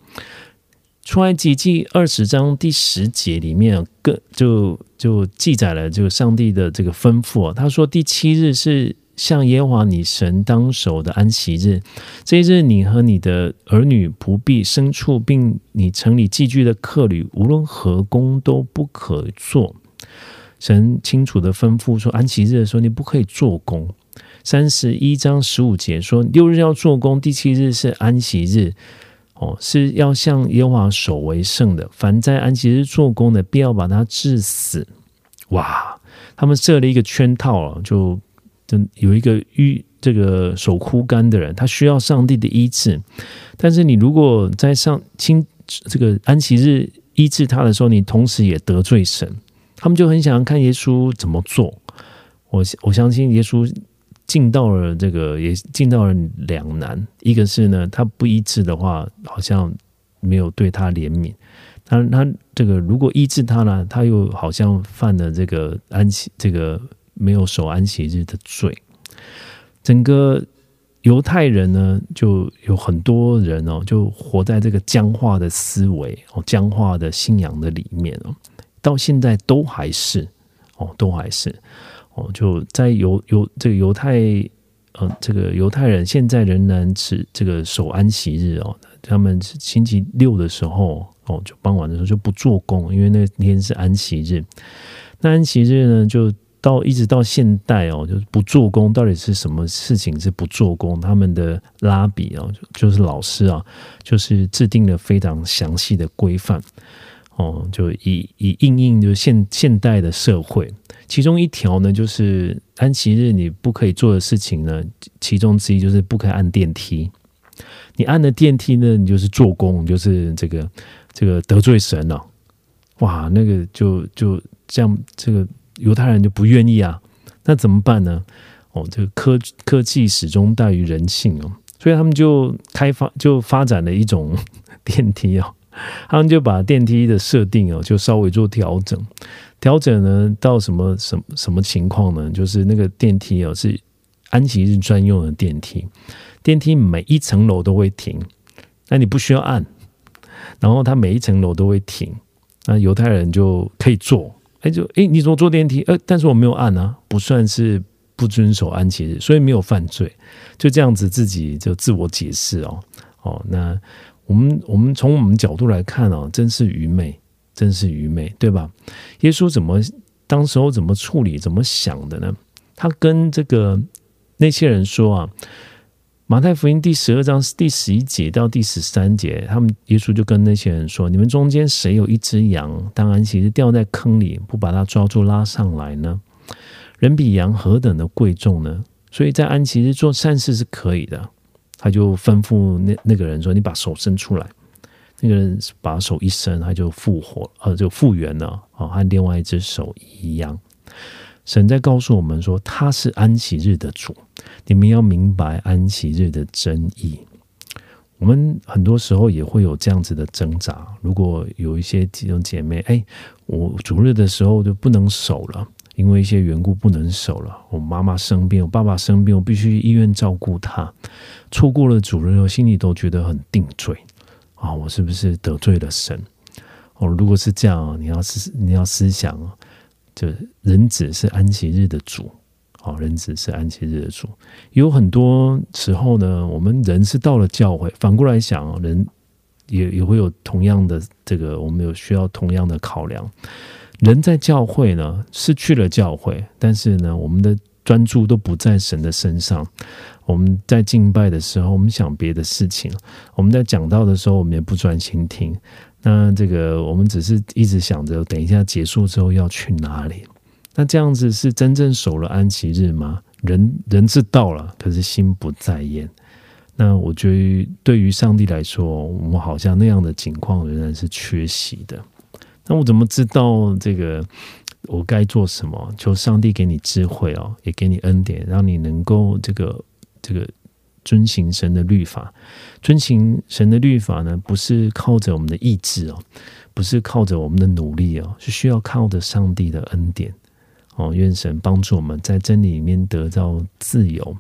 出埃及记二十章第十节里面，更就就记载了这个上帝的这个吩咐啊。他说：“第七日是向耶和华你神当守的安息日。这一日，你和你的儿女、仆婢、牲畜，并你城里寄居的客旅，无论何工都不可做。神清楚的吩咐说，安息日的时候你不可以做工。三十一章十五节说，六日要做工，第七日是安息日。哦，是要向耶和华守为圣的。凡在安息日做工的，必要把他治死。哇！他们设了一个圈套啊，就就有一个淤这个手枯干的人，他需要上帝的医治。但是你如果在上清这个安息日医治他的时候，你同时也得罪神。他们就很想要看耶稣怎么做。我我相信耶稣。进到了这个，也进到了两难。一个是呢，他不医治的话，好像没有对他怜悯；他他这个如果医治他呢，他又好像犯了这个安息这个没有守安息日的罪。整个犹太人呢，就有很多人哦，就活在这个僵化的思维哦、僵化的信仰的里面哦，到现在都还是哦，都还是。哦，就在犹犹这个犹太，呃，这个犹太人现在仍然是这个守安息日哦。他们星期六的时候，哦，就傍晚的时候就不做工，因为那天是安息日。那安息日呢，就到一直到现代哦，就是不做工。到底是什么事情是不做工？他们的拉比哦，就是老师啊，就是制定了非常详细的规范。哦，就以以应应就现现代的社会。其中一条呢，就是安息日你不可以做的事情呢，其中之一就是不可以按电梯。你按了电梯呢，你就是做工，就是这个这个得罪神了。哇，那个就就这样，这个犹太人就不愿意啊。那怎么办呢？哦，这个科科技始终大于人性哦，所以他们就开发就发展了一种 电梯哦，他们就把电梯的设定哦，就稍微做调整。调整呢到什么什么什么情况呢？就是那个电梯哦是安息日专用的电梯，电梯每一层楼都会停，那你不需要按，然后它每一层楼都会停，那犹太人就可以坐，哎就哎你怎么坐电梯？呃，但是我没有按啊，不算是不遵守安息日，所以没有犯罪，就这样子自己就自我解释哦哦，那我们我们从我们角度来看哦，真是愚昧。真是愚昧，对吧？耶稣怎么当时候怎么处理、怎么想的呢？他跟这个那些人说啊，《马太福音》第十二章第十一节到第十三节，他们耶稣就跟那些人说：“你们中间谁有一只羊，当安息日掉在坑里，不把它抓住拉上来呢？人比羊何等的贵重呢？所以在安息日做善事是可以的。”他就吩咐那那个人说：“你把手伸出来。”那个人把手一伸，他就复活，呃，就复原了啊，和另外一只手一样。神在告诉我们说，他是安息日的主，你们要明白安息日的真意。我们很多时候也会有这样子的挣扎。如果有一些弟兄姐妹，哎，我主日的时候就不能守了，因为一些缘故不能守了。我妈妈生病，我爸爸生病，我必须去医院照顾他。错过了主日，我心里都觉得很定罪。啊，我是不是得罪了神？哦，如果是这样，你要思你要思想，就人子是安息日的主，好，人子是安息日的主。有很多时候呢，我们人是到了教会，反过来想，人也也会有同样的这个，我们有需要同样的考量。人在教会呢，失去了教会，但是呢，我们的专注都不在神的身上。我们在敬拜的时候，我们想别的事情；我们在讲道的时候，我们也不专心听。那这个，我们只是一直想着，等一下结束之后要去哪里？那这样子是真正守了安息日吗？人人是到了，可是心不在焉。那我觉得，对于上帝来说，我们好像那样的情况仍然是缺席的。那我怎么知道这个？我该做什么？求上帝给你智慧哦，也给你恩典，让你能够这个。这个遵行神的律法，遵行神的律法呢，不是靠着我们的意志哦，不是靠着我们的努力哦，是需要靠着上帝的恩典哦。愿神帮助我们在真理里面得到自由。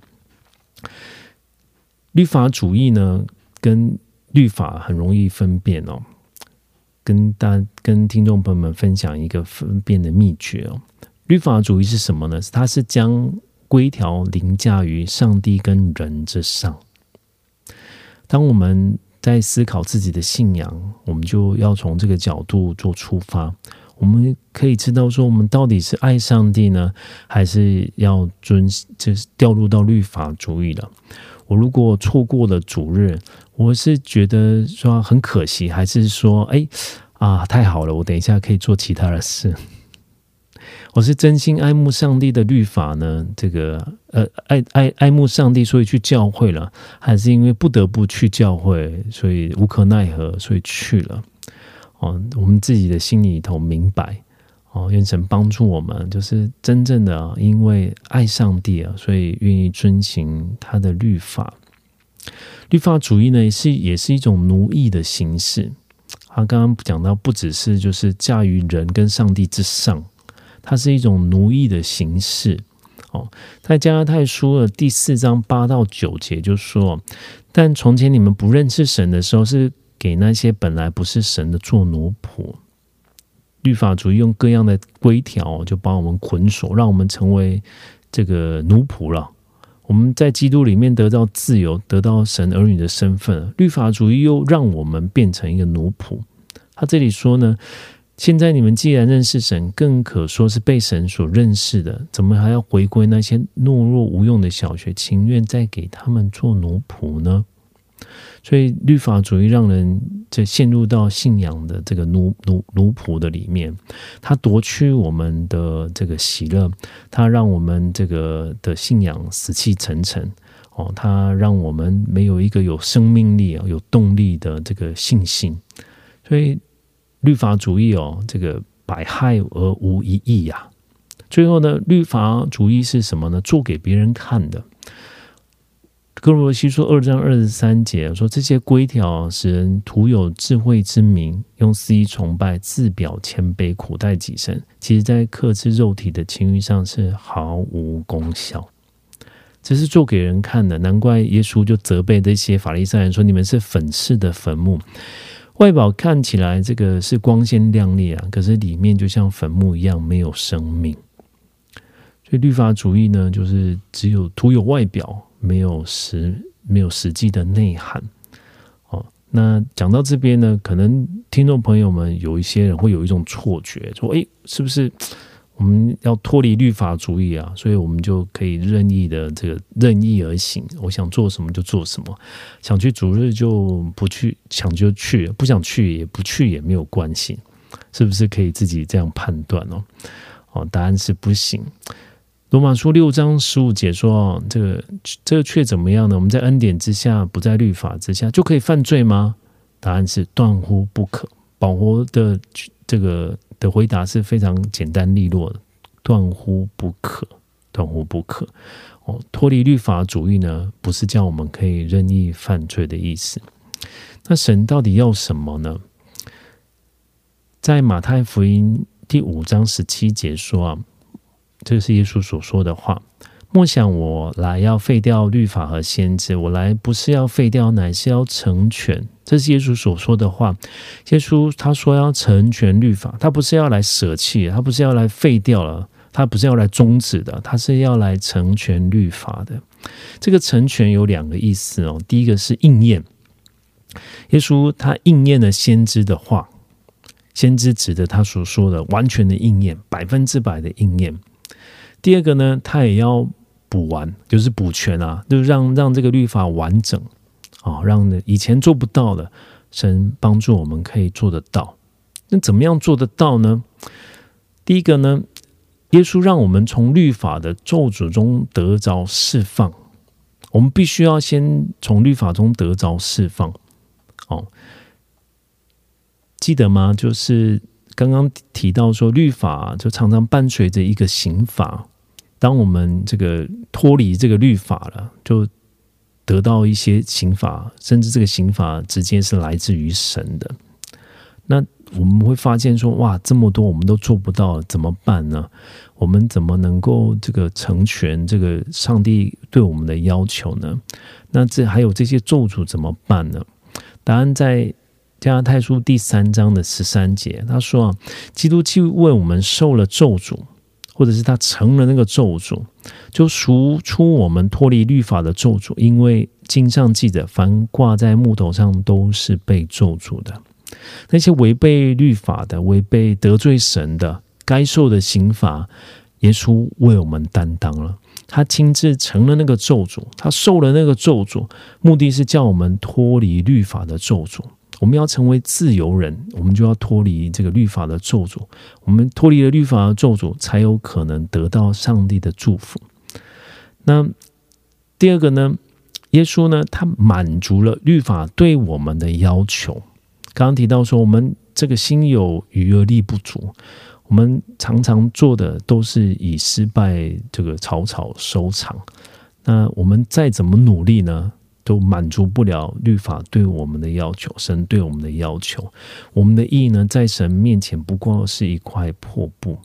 律法主义呢，跟律法很容易分辨哦。跟大跟听众朋友们分享一个分辨的秘诀哦。律法主义是什么呢？它是将规条凌驾于上帝跟人之上。当我们在思考自己的信仰，我们就要从这个角度做出发。我们可以知道说，我们到底是爱上帝呢，还是要遵，就是掉入到律法主义了？我如果错过了主日，我是觉得说很可惜，还是说，哎啊，太好了，我等一下可以做其他的事。我是真心爱慕上帝的律法呢？这个呃，爱爱爱慕上帝，所以去教会了，还是因为不得不去教会，所以无可奈何，所以去了。哦，我们自己的心里头明白哦，愿神帮助我们，就是真正的因为爱上帝啊，所以愿意遵行他的律法。律法主义呢，是也是一种奴役的形式。他刚刚讲到，不只是就是驾驭人跟上帝之上。它是一种奴役的形式，哦，在加拉太书的第四章八到九节就说：“但从前你们不认识神的时候，是给那些本来不是神的做奴仆。律法主义用各样的规条，就把我们捆锁，让我们成为这个奴仆了。我们在基督里面得到自由，得到神儿女的身份。律法主义又让我们变成一个奴仆。他这里说呢。”现在你们既然认识神，更可说是被神所认识的，怎么还要回归那些懦弱无用的小学，情愿再给他们做奴仆呢？所以律法主义让人就陷入到信仰的这个奴奴奴仆的里面，他夺去我们的这个喜乐，他让我们这个的信仰死气沉沉哦，他让我们没有一个有生命力啊、有动力的这个信心，所以。律法主义哦，这个百害而无一益呀。最后呢，律法主义是什么呢？做给别人看的。哥罗西书二章二十三节说：“这些规条使人徒有智慧之名，用肆意崇拜，自表谦卑，苦待己身。其实，在克制肉体的情欲上是毫无功效。这是做给人看的。难怪耶稣就责备这些法利赛人说：‘你们是粉饰的坟墓。’”外表看起来这个是光鲜亮丽啊，可是里面就像坟墓一样没有生命。所以律法主义呢，就是只有徒有外表，没有实没有实际的内涵。哦，那讲到这边呢，可能听众朋友们有一些人会有一种错觉，说：“哎，是不是？”我们要脱离律法主义啊，所以我们就可以任意的这个任意而行。我想做什么就做什么，想去主日就不去，想就去，不想去也不去也没有关系，是不是可以自己这样判断哦？哦，答案是不行。罗马书六章十五节说：“这个这个却怎么样呢？我们在恩典之下，不在律法之下，就可以犯罪吗？”答案是断乎不可。保活的这个。的回答是非常简单利落的，断乎不可，断乎不可。哦，脱离律法主义呢，不是叫我们可以任意犯罪的意思。那神到底要什么呢？在马太福音第五章十七节说啊，这是耶稣所说的话。莫想我来要废掉律法和先知，我来不是要废掉，乃是要成全。这是耶稣所说的话。耶稣他说要成全律法，他不是要来舍弃，他不是要来废掉了，他不是要来终止的，他是要来成全律法的。这个成全有两个意思哦。第一个是应验，耶稣他应验了先知的话，先知指的他所说的完全的应验，百分之百的应验。第二个呢，他也要。补完就是补全啊，就是让让这个律法完整啊，让以前做不到的神帮助我们可以做得到。那怎么样做得到呢？第一个呢，耶稣让我们从律法的咒诅中得着释放。我们必须要先从律法中得着释放。哦，记得吗？就是刚刚提到说，律法就常常伴随着一个刑罚。当我们这个脱离这个律法了，就得到一些刑法，甚至这个刑法直接是来自于神的。那我们会发现说，哇，这么多我们都做不到，怎么办呢？我们怎么能够这个成全这个上帝对我们的要求呢？那这还有这些咒诅怎么办呢？答案在加拉太书第三章的十三节，他说啊，基督既为我们受了咒诅。或者是他成了那个咒诅，就赎出我们脱离律法的咒诅。因为经上记着，凡挂在木头上都是被咒诅的。那些违背律法的、违背得罪神的，该受的刑罚，耶稣为我们担当了。他亲自成了那个咒诅，他受了那个咒诅，目的是叫我们脱离律法的咒诅。我们要成为自由人，我们就要脱离这个律法的咒诅。我们脱离了律法的咒诅，才有可能得到上帝的祝福。那第二个呢？耶稣呢？他满足了律法对我们的要求。刚刚提到说，我们这个心有余而力不足。我们常常做的都是以失败这个草草收场。那我们再怎么努力呢，都满足不了律法对我们的要求，神对我们的要求。我们的义呢，在神面前不过是一块破布。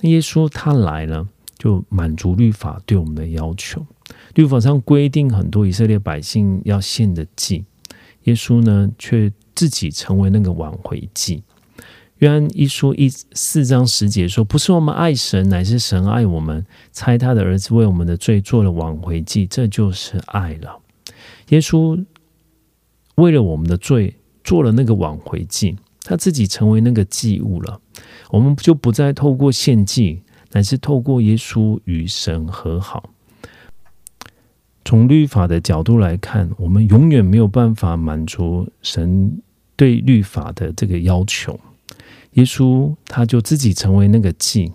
那耶稣他来了，就满足律法对我们的要求。律法上规定很多以色列百姓要献的祭，耶稣呢，却自己成为那个挽回祭。约翰一书一四章十节说：“不是我们爱神，乃是神爱我们，猜他的儿子为我们的罪做了挽回祭，这就是爱了。”耶稣为了我们的罪做了那个挽回祭，他自己成为那个祭物了。我们就不再透过献祭，乃是透过耶稣与神和好。从律法的角度来看，我们永远没有办法满足神对律法的这个要求。耶稣他就自己成为那个祭，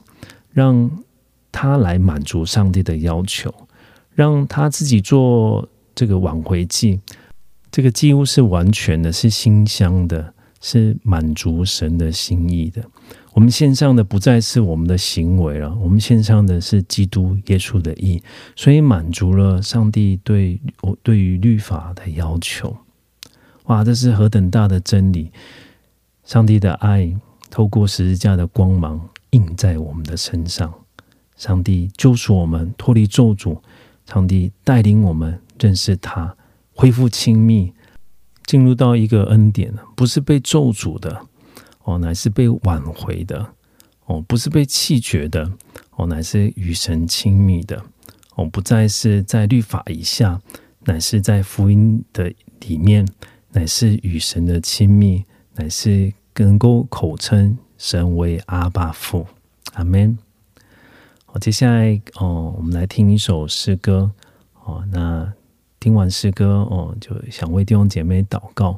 让他来满足上帝的要求，让他自己做这个挽回祭。这个祭物是完全的，是馨香的，是满足神的心意的。我们献上的不再是我们的行为了，我们献上的是基督耶稣的义，所以满足了上帝对我对于律法的要求。哇，这是何等大的真理！上帝的爱。透过十字架的光芒映在我们的身上，上帝救赎我们脱离咒诅，上帝带领我们认识他，恢复亲密，进入到一个恩典，不是被咒诅的哦，乃是被挽回的哦，不是被弃绝的哦，乃是与神亲密的哦，不再是在律法以下，乃是在福音的里面，乃是与神的亲密，乃是。能够口称神为阿爸父，阿门。好，接下来哦，我们来听一首诗歌哦。那听完诗歌哦，就想为弟兄姐妹祷告。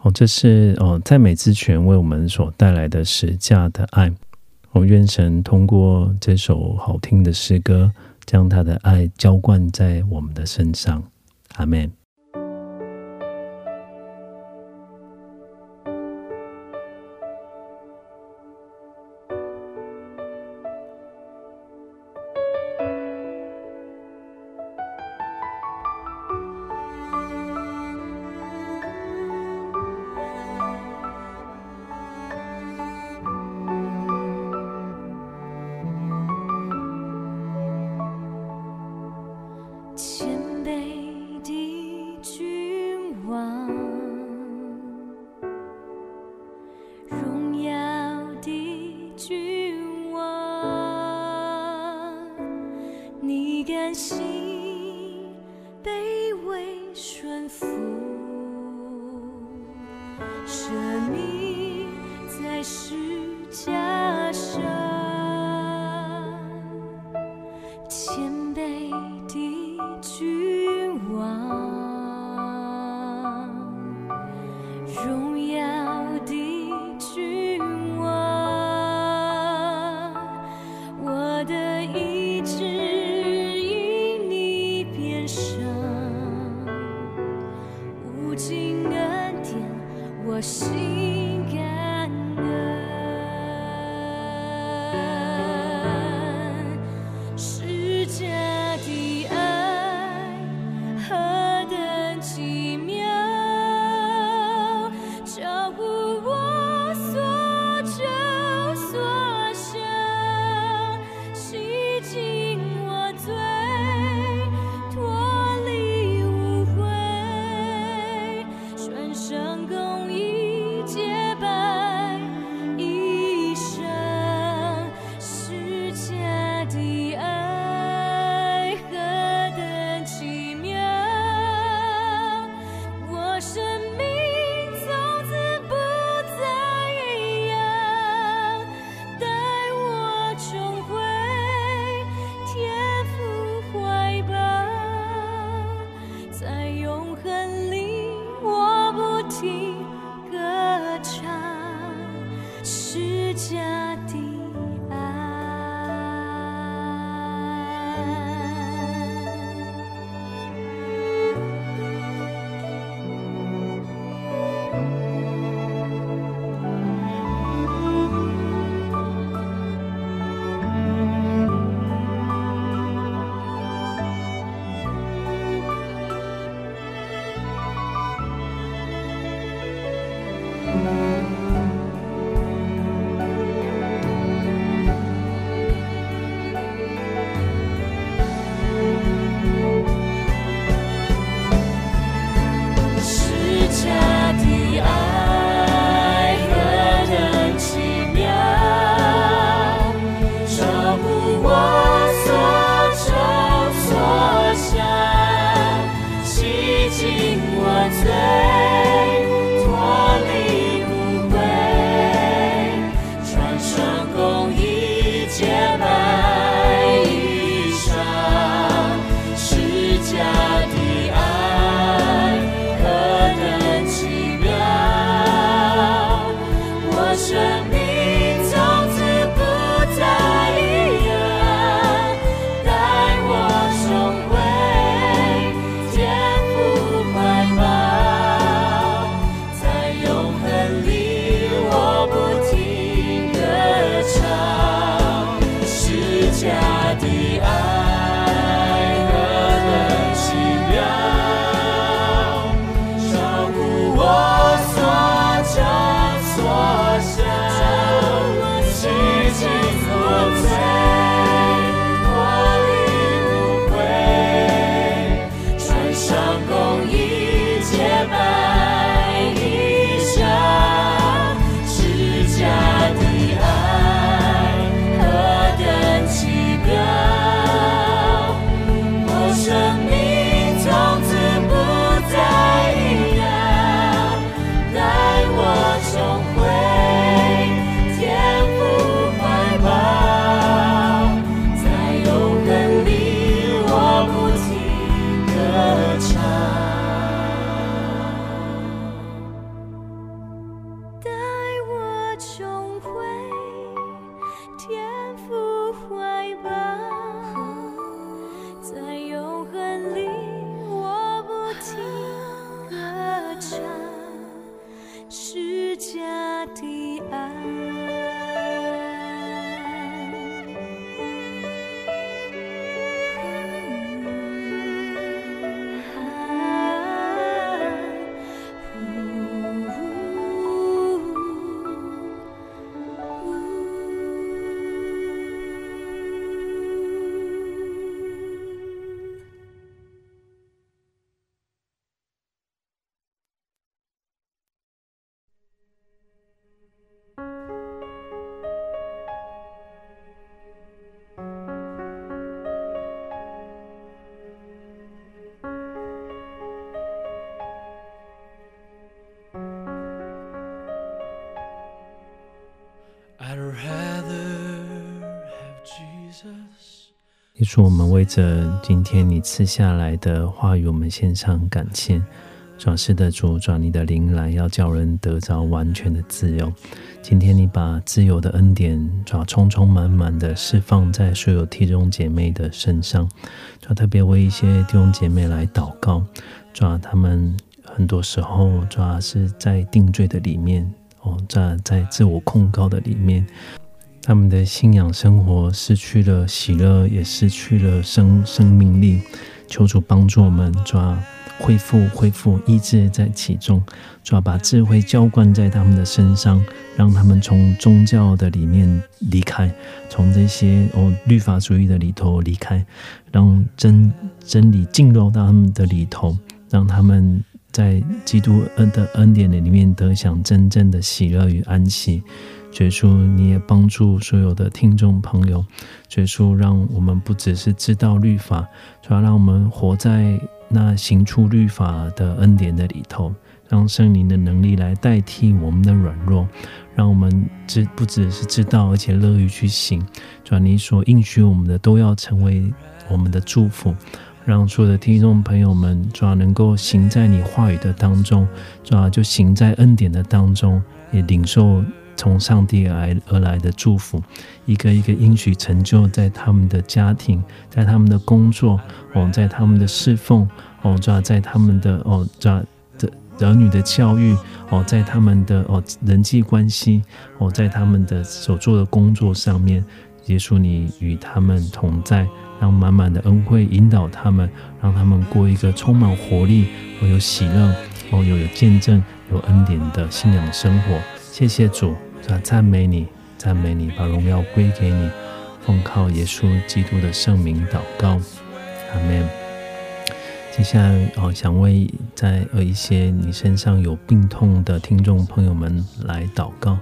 哦，这是哦赞美之泉为我们所带来的实价的爱。我愿神通过这首好听的诗歌，将他的爱浇灌在我们的身上。阿门。主我们为着今天你赐下来的话语，我们献上感谢。转世的主，转你的灵来，要叫人得着完全的自由。今天你把自由的恩典，抓充充满满的释放在所有弟兄姐妹的身上，抓特别为一些弟兄姐妹来祷告，抓他们很多时候抓是在定罪的里面哦，在在自我控告的里面，他们的信仰生活失去了喜乐，也失去了生生命力。求主帮助我们抓恢复、恢复医治在其中，主要把智慧浇灌在他们的身上，让他们从宗教的里面离开，从这些哦律法主义的里头离开，让真真理进入到他们的里头，让他们在基督恩的恩典的里面得享真正的喜乐与安息。耶稣，你也帮助所有的听众朋友，耶稣，让我们不只是知道律法，主要让我们活在那行出律法的恩典的里头，让圣灵的能力来代替我们的软弱，让我们知不只是知道，而且乐于去行。主要你所应许我们的，都要成为我们的祝福。让所有的听众朋友们，主要能够行在你话语的当中，主要就行在恩典的当中，也领受从上帝而而来的祝福，一个一个应许成就在他们的家庭，在他们的工作哦，在他们的侍奉哦，在在他们的哦，在的儿女的教育哦，在他们的哦人际关系哦，在他们的所做的工作上面，耶稣你与他们同在，让满满的恩惠引导他们，让他们过一个充满活力、哦有喜乐、哦有有见证、有恩典的信仰生活。谢谢主。啊，赞美你，赞美你，把荣耀归给你，奉靠耶稣基督的圣名祷告，阿门。接下来哦，想为在呃一些你身上有病痛的听众朋友们来祷告。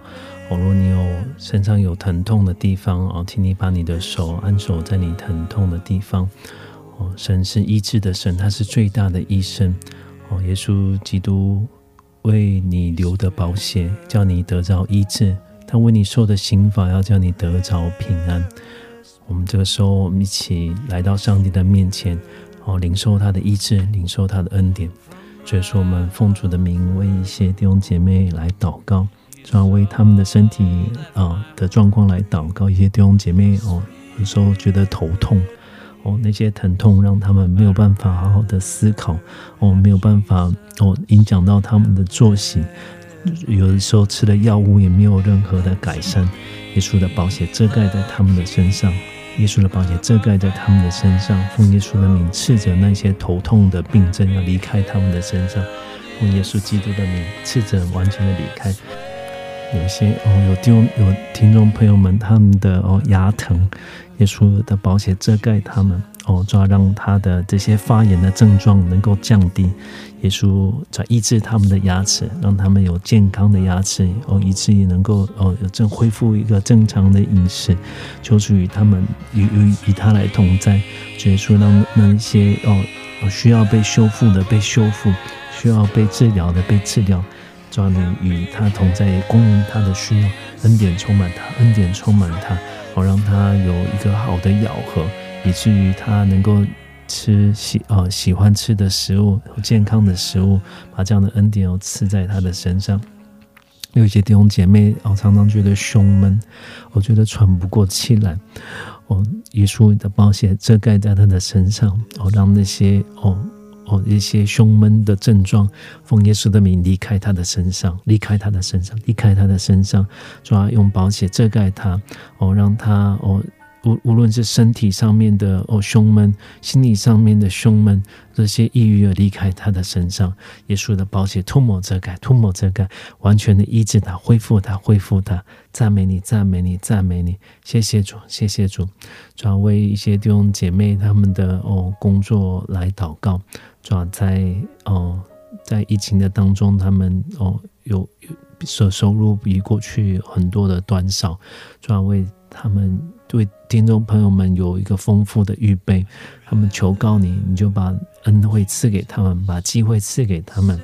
哦，若你有身上有疼痛的地方哦，请你把你的手安守在你疼痛的地方。哦，神是医治的神，他是最大的医生。哦，耶稣基督。为你留的保险，叫你得着医治；他为你受的刑罚，要叫你得着平安。我们这个时候，我们一起来到上帝的面前，哦，领受他的医治，领受他的恩典。所以说，我们奉主的名，为一些弟兄姐妹来祷告，主要为他们的身体啊的状况来祷告。一些弟兄姐妹哦，有时候觉得头痛。哦，那些疼痛让他们没有办法好好的思考，哦，没有办法哦，影响到他们的作息。有的时候吃了药物也没有任何的改善。耶稣的宝血遮盖在他们的身上，耶稣的宝血遮盖在他们的身上，奉耶稣的名斥责那些头痛的病症要离开他们的身上，奉耶稣基督的名斥责完全的离开。有些哦，有听有听众朋友们他们的哦牙疼。耶稣的宝血遮盖他们，哦，主要让他的这些发炎的症状能够降低。耶稣在医治他们的牙齿，让他们有健康的牙齿，哦，以至于能够哦有正恢复一个正常的饮食。求主与他们与与与他来同在。耶稣让那一些哦需要被修复的被修复，需要被治疗的被治疗。主要你与他同在，供应他的需要，恩典充满他，恩典充满他。好，让他有一个好的咬合，以至于他能够吃喜呃喜欢吃的食物，健康的食物，把这样的恩典哦赐在他的身上。有一些弟兄姐妹哦，常常觉得胸闷，我觉得喘不过气来，哦，耶稣的宝血遮盖在他的身上，哦，让那些哦。哦，一些胸闷的症状，奉耶稣的名离开他的身上，离开他的身上，离开他的身上，抓用宝血遮盖他，哦，让他哦。无无论是身体上面的哦胸闷，心理上面的胸闷，这些抑郁要离开他的身上，耶稣的宝血涂抹遮盖，涂抹遮盖，完全的医治他，恢复他，恢复他。赞美你，赞美你，赞美你，谢谢主，谢谢主。主要为一些弟兄姐妹他们的哦工作来祷告，主要在哦在疫情的当中，他们哦有有收收入比过去很多的短少，主要为他们。对听众朋友们有一个丰富的预备，他们求告你，你就把恩惠赐给他们，把机会赐给他们，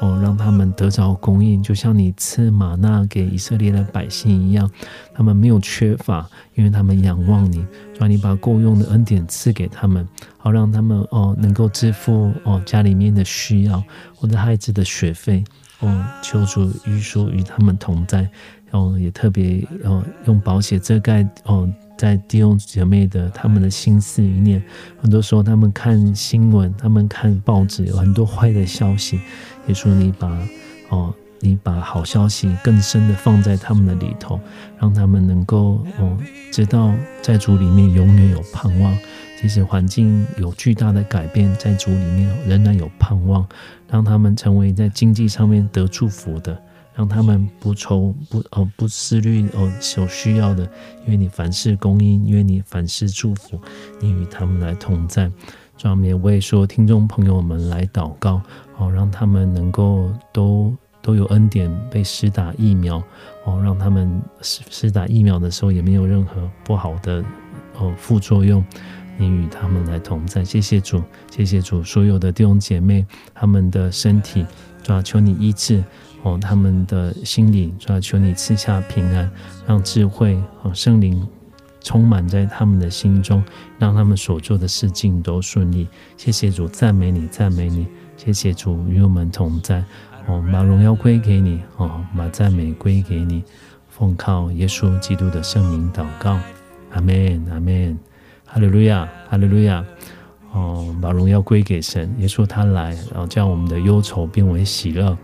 哦，让他们得着供应，就像你赐玛纳给以色列的百姓一样，他们没有缺乏，因为他们仰望你，让你把够用的恩典赐给他们，好让他们哦能够支付哦家里面的需要或者孩子的学费，哦，求主与书与他们同在，哦，也特别哦用保险遮盖哦。在弟兄姐妹的他们的心思里面，很多时候他们看新闻，他们看报纸，有很多坏的消息。也说你把哦，你把好消息更深的放在他们的里头，让他们能够哦，知道在主里面永远有盼望。即使环境有巨大的改变，在主里面仍然有盼望，让他们成为在经济上面得祝福的。让他们不愁不哦不思虑哦所需要的，因为你凡事供应，因为你凡事祝福，你与他们来同在。专门为说听众朋友们来祷告，哦，让他们能够都都有恩典被施打疫苗，哦，让他们施施打疫苗的时候也没有任何不好的哦副作用。你与他们来同在，谢谢主，谢谢主，所有的弟兄姐妹他们的身体，主要求你医治。哦，他们的心里主要求你赐下平安，让智慧和圣灵充满在他们的心中，让他们所做的事情都顺利。谢谢主，赞美你，赞美你。谢谢主与我们同在。哦，把荣耀归给你，哦，把赞美归给你。奉靠耶稣基督的圣名祷告，阿门，阿门，哈利路亚，哈利路亚。哦，把荣耀归给神，耶稣他来，然后将我们的忧愁变为喜乐，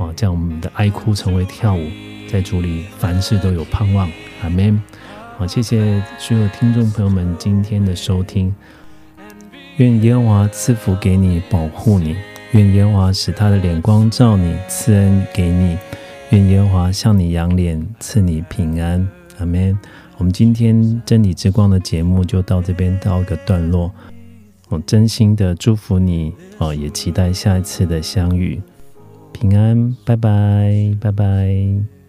哦，将我们的哀哭成为跳舞，在主里凡事都有盼望，阿门。好，谢谢所有听众朋友们今天的收听，愿耶和华赐福给你，保护你；愿耶和华使他的脸光照你，赐恩给你；愿耶和华向你扬脸，赐你平安，阿门。我们今天真理之光的节目就到这边到个段落。我真心的祝福你哦，也期待下一次的相遇。平安，拜拜，拜拜。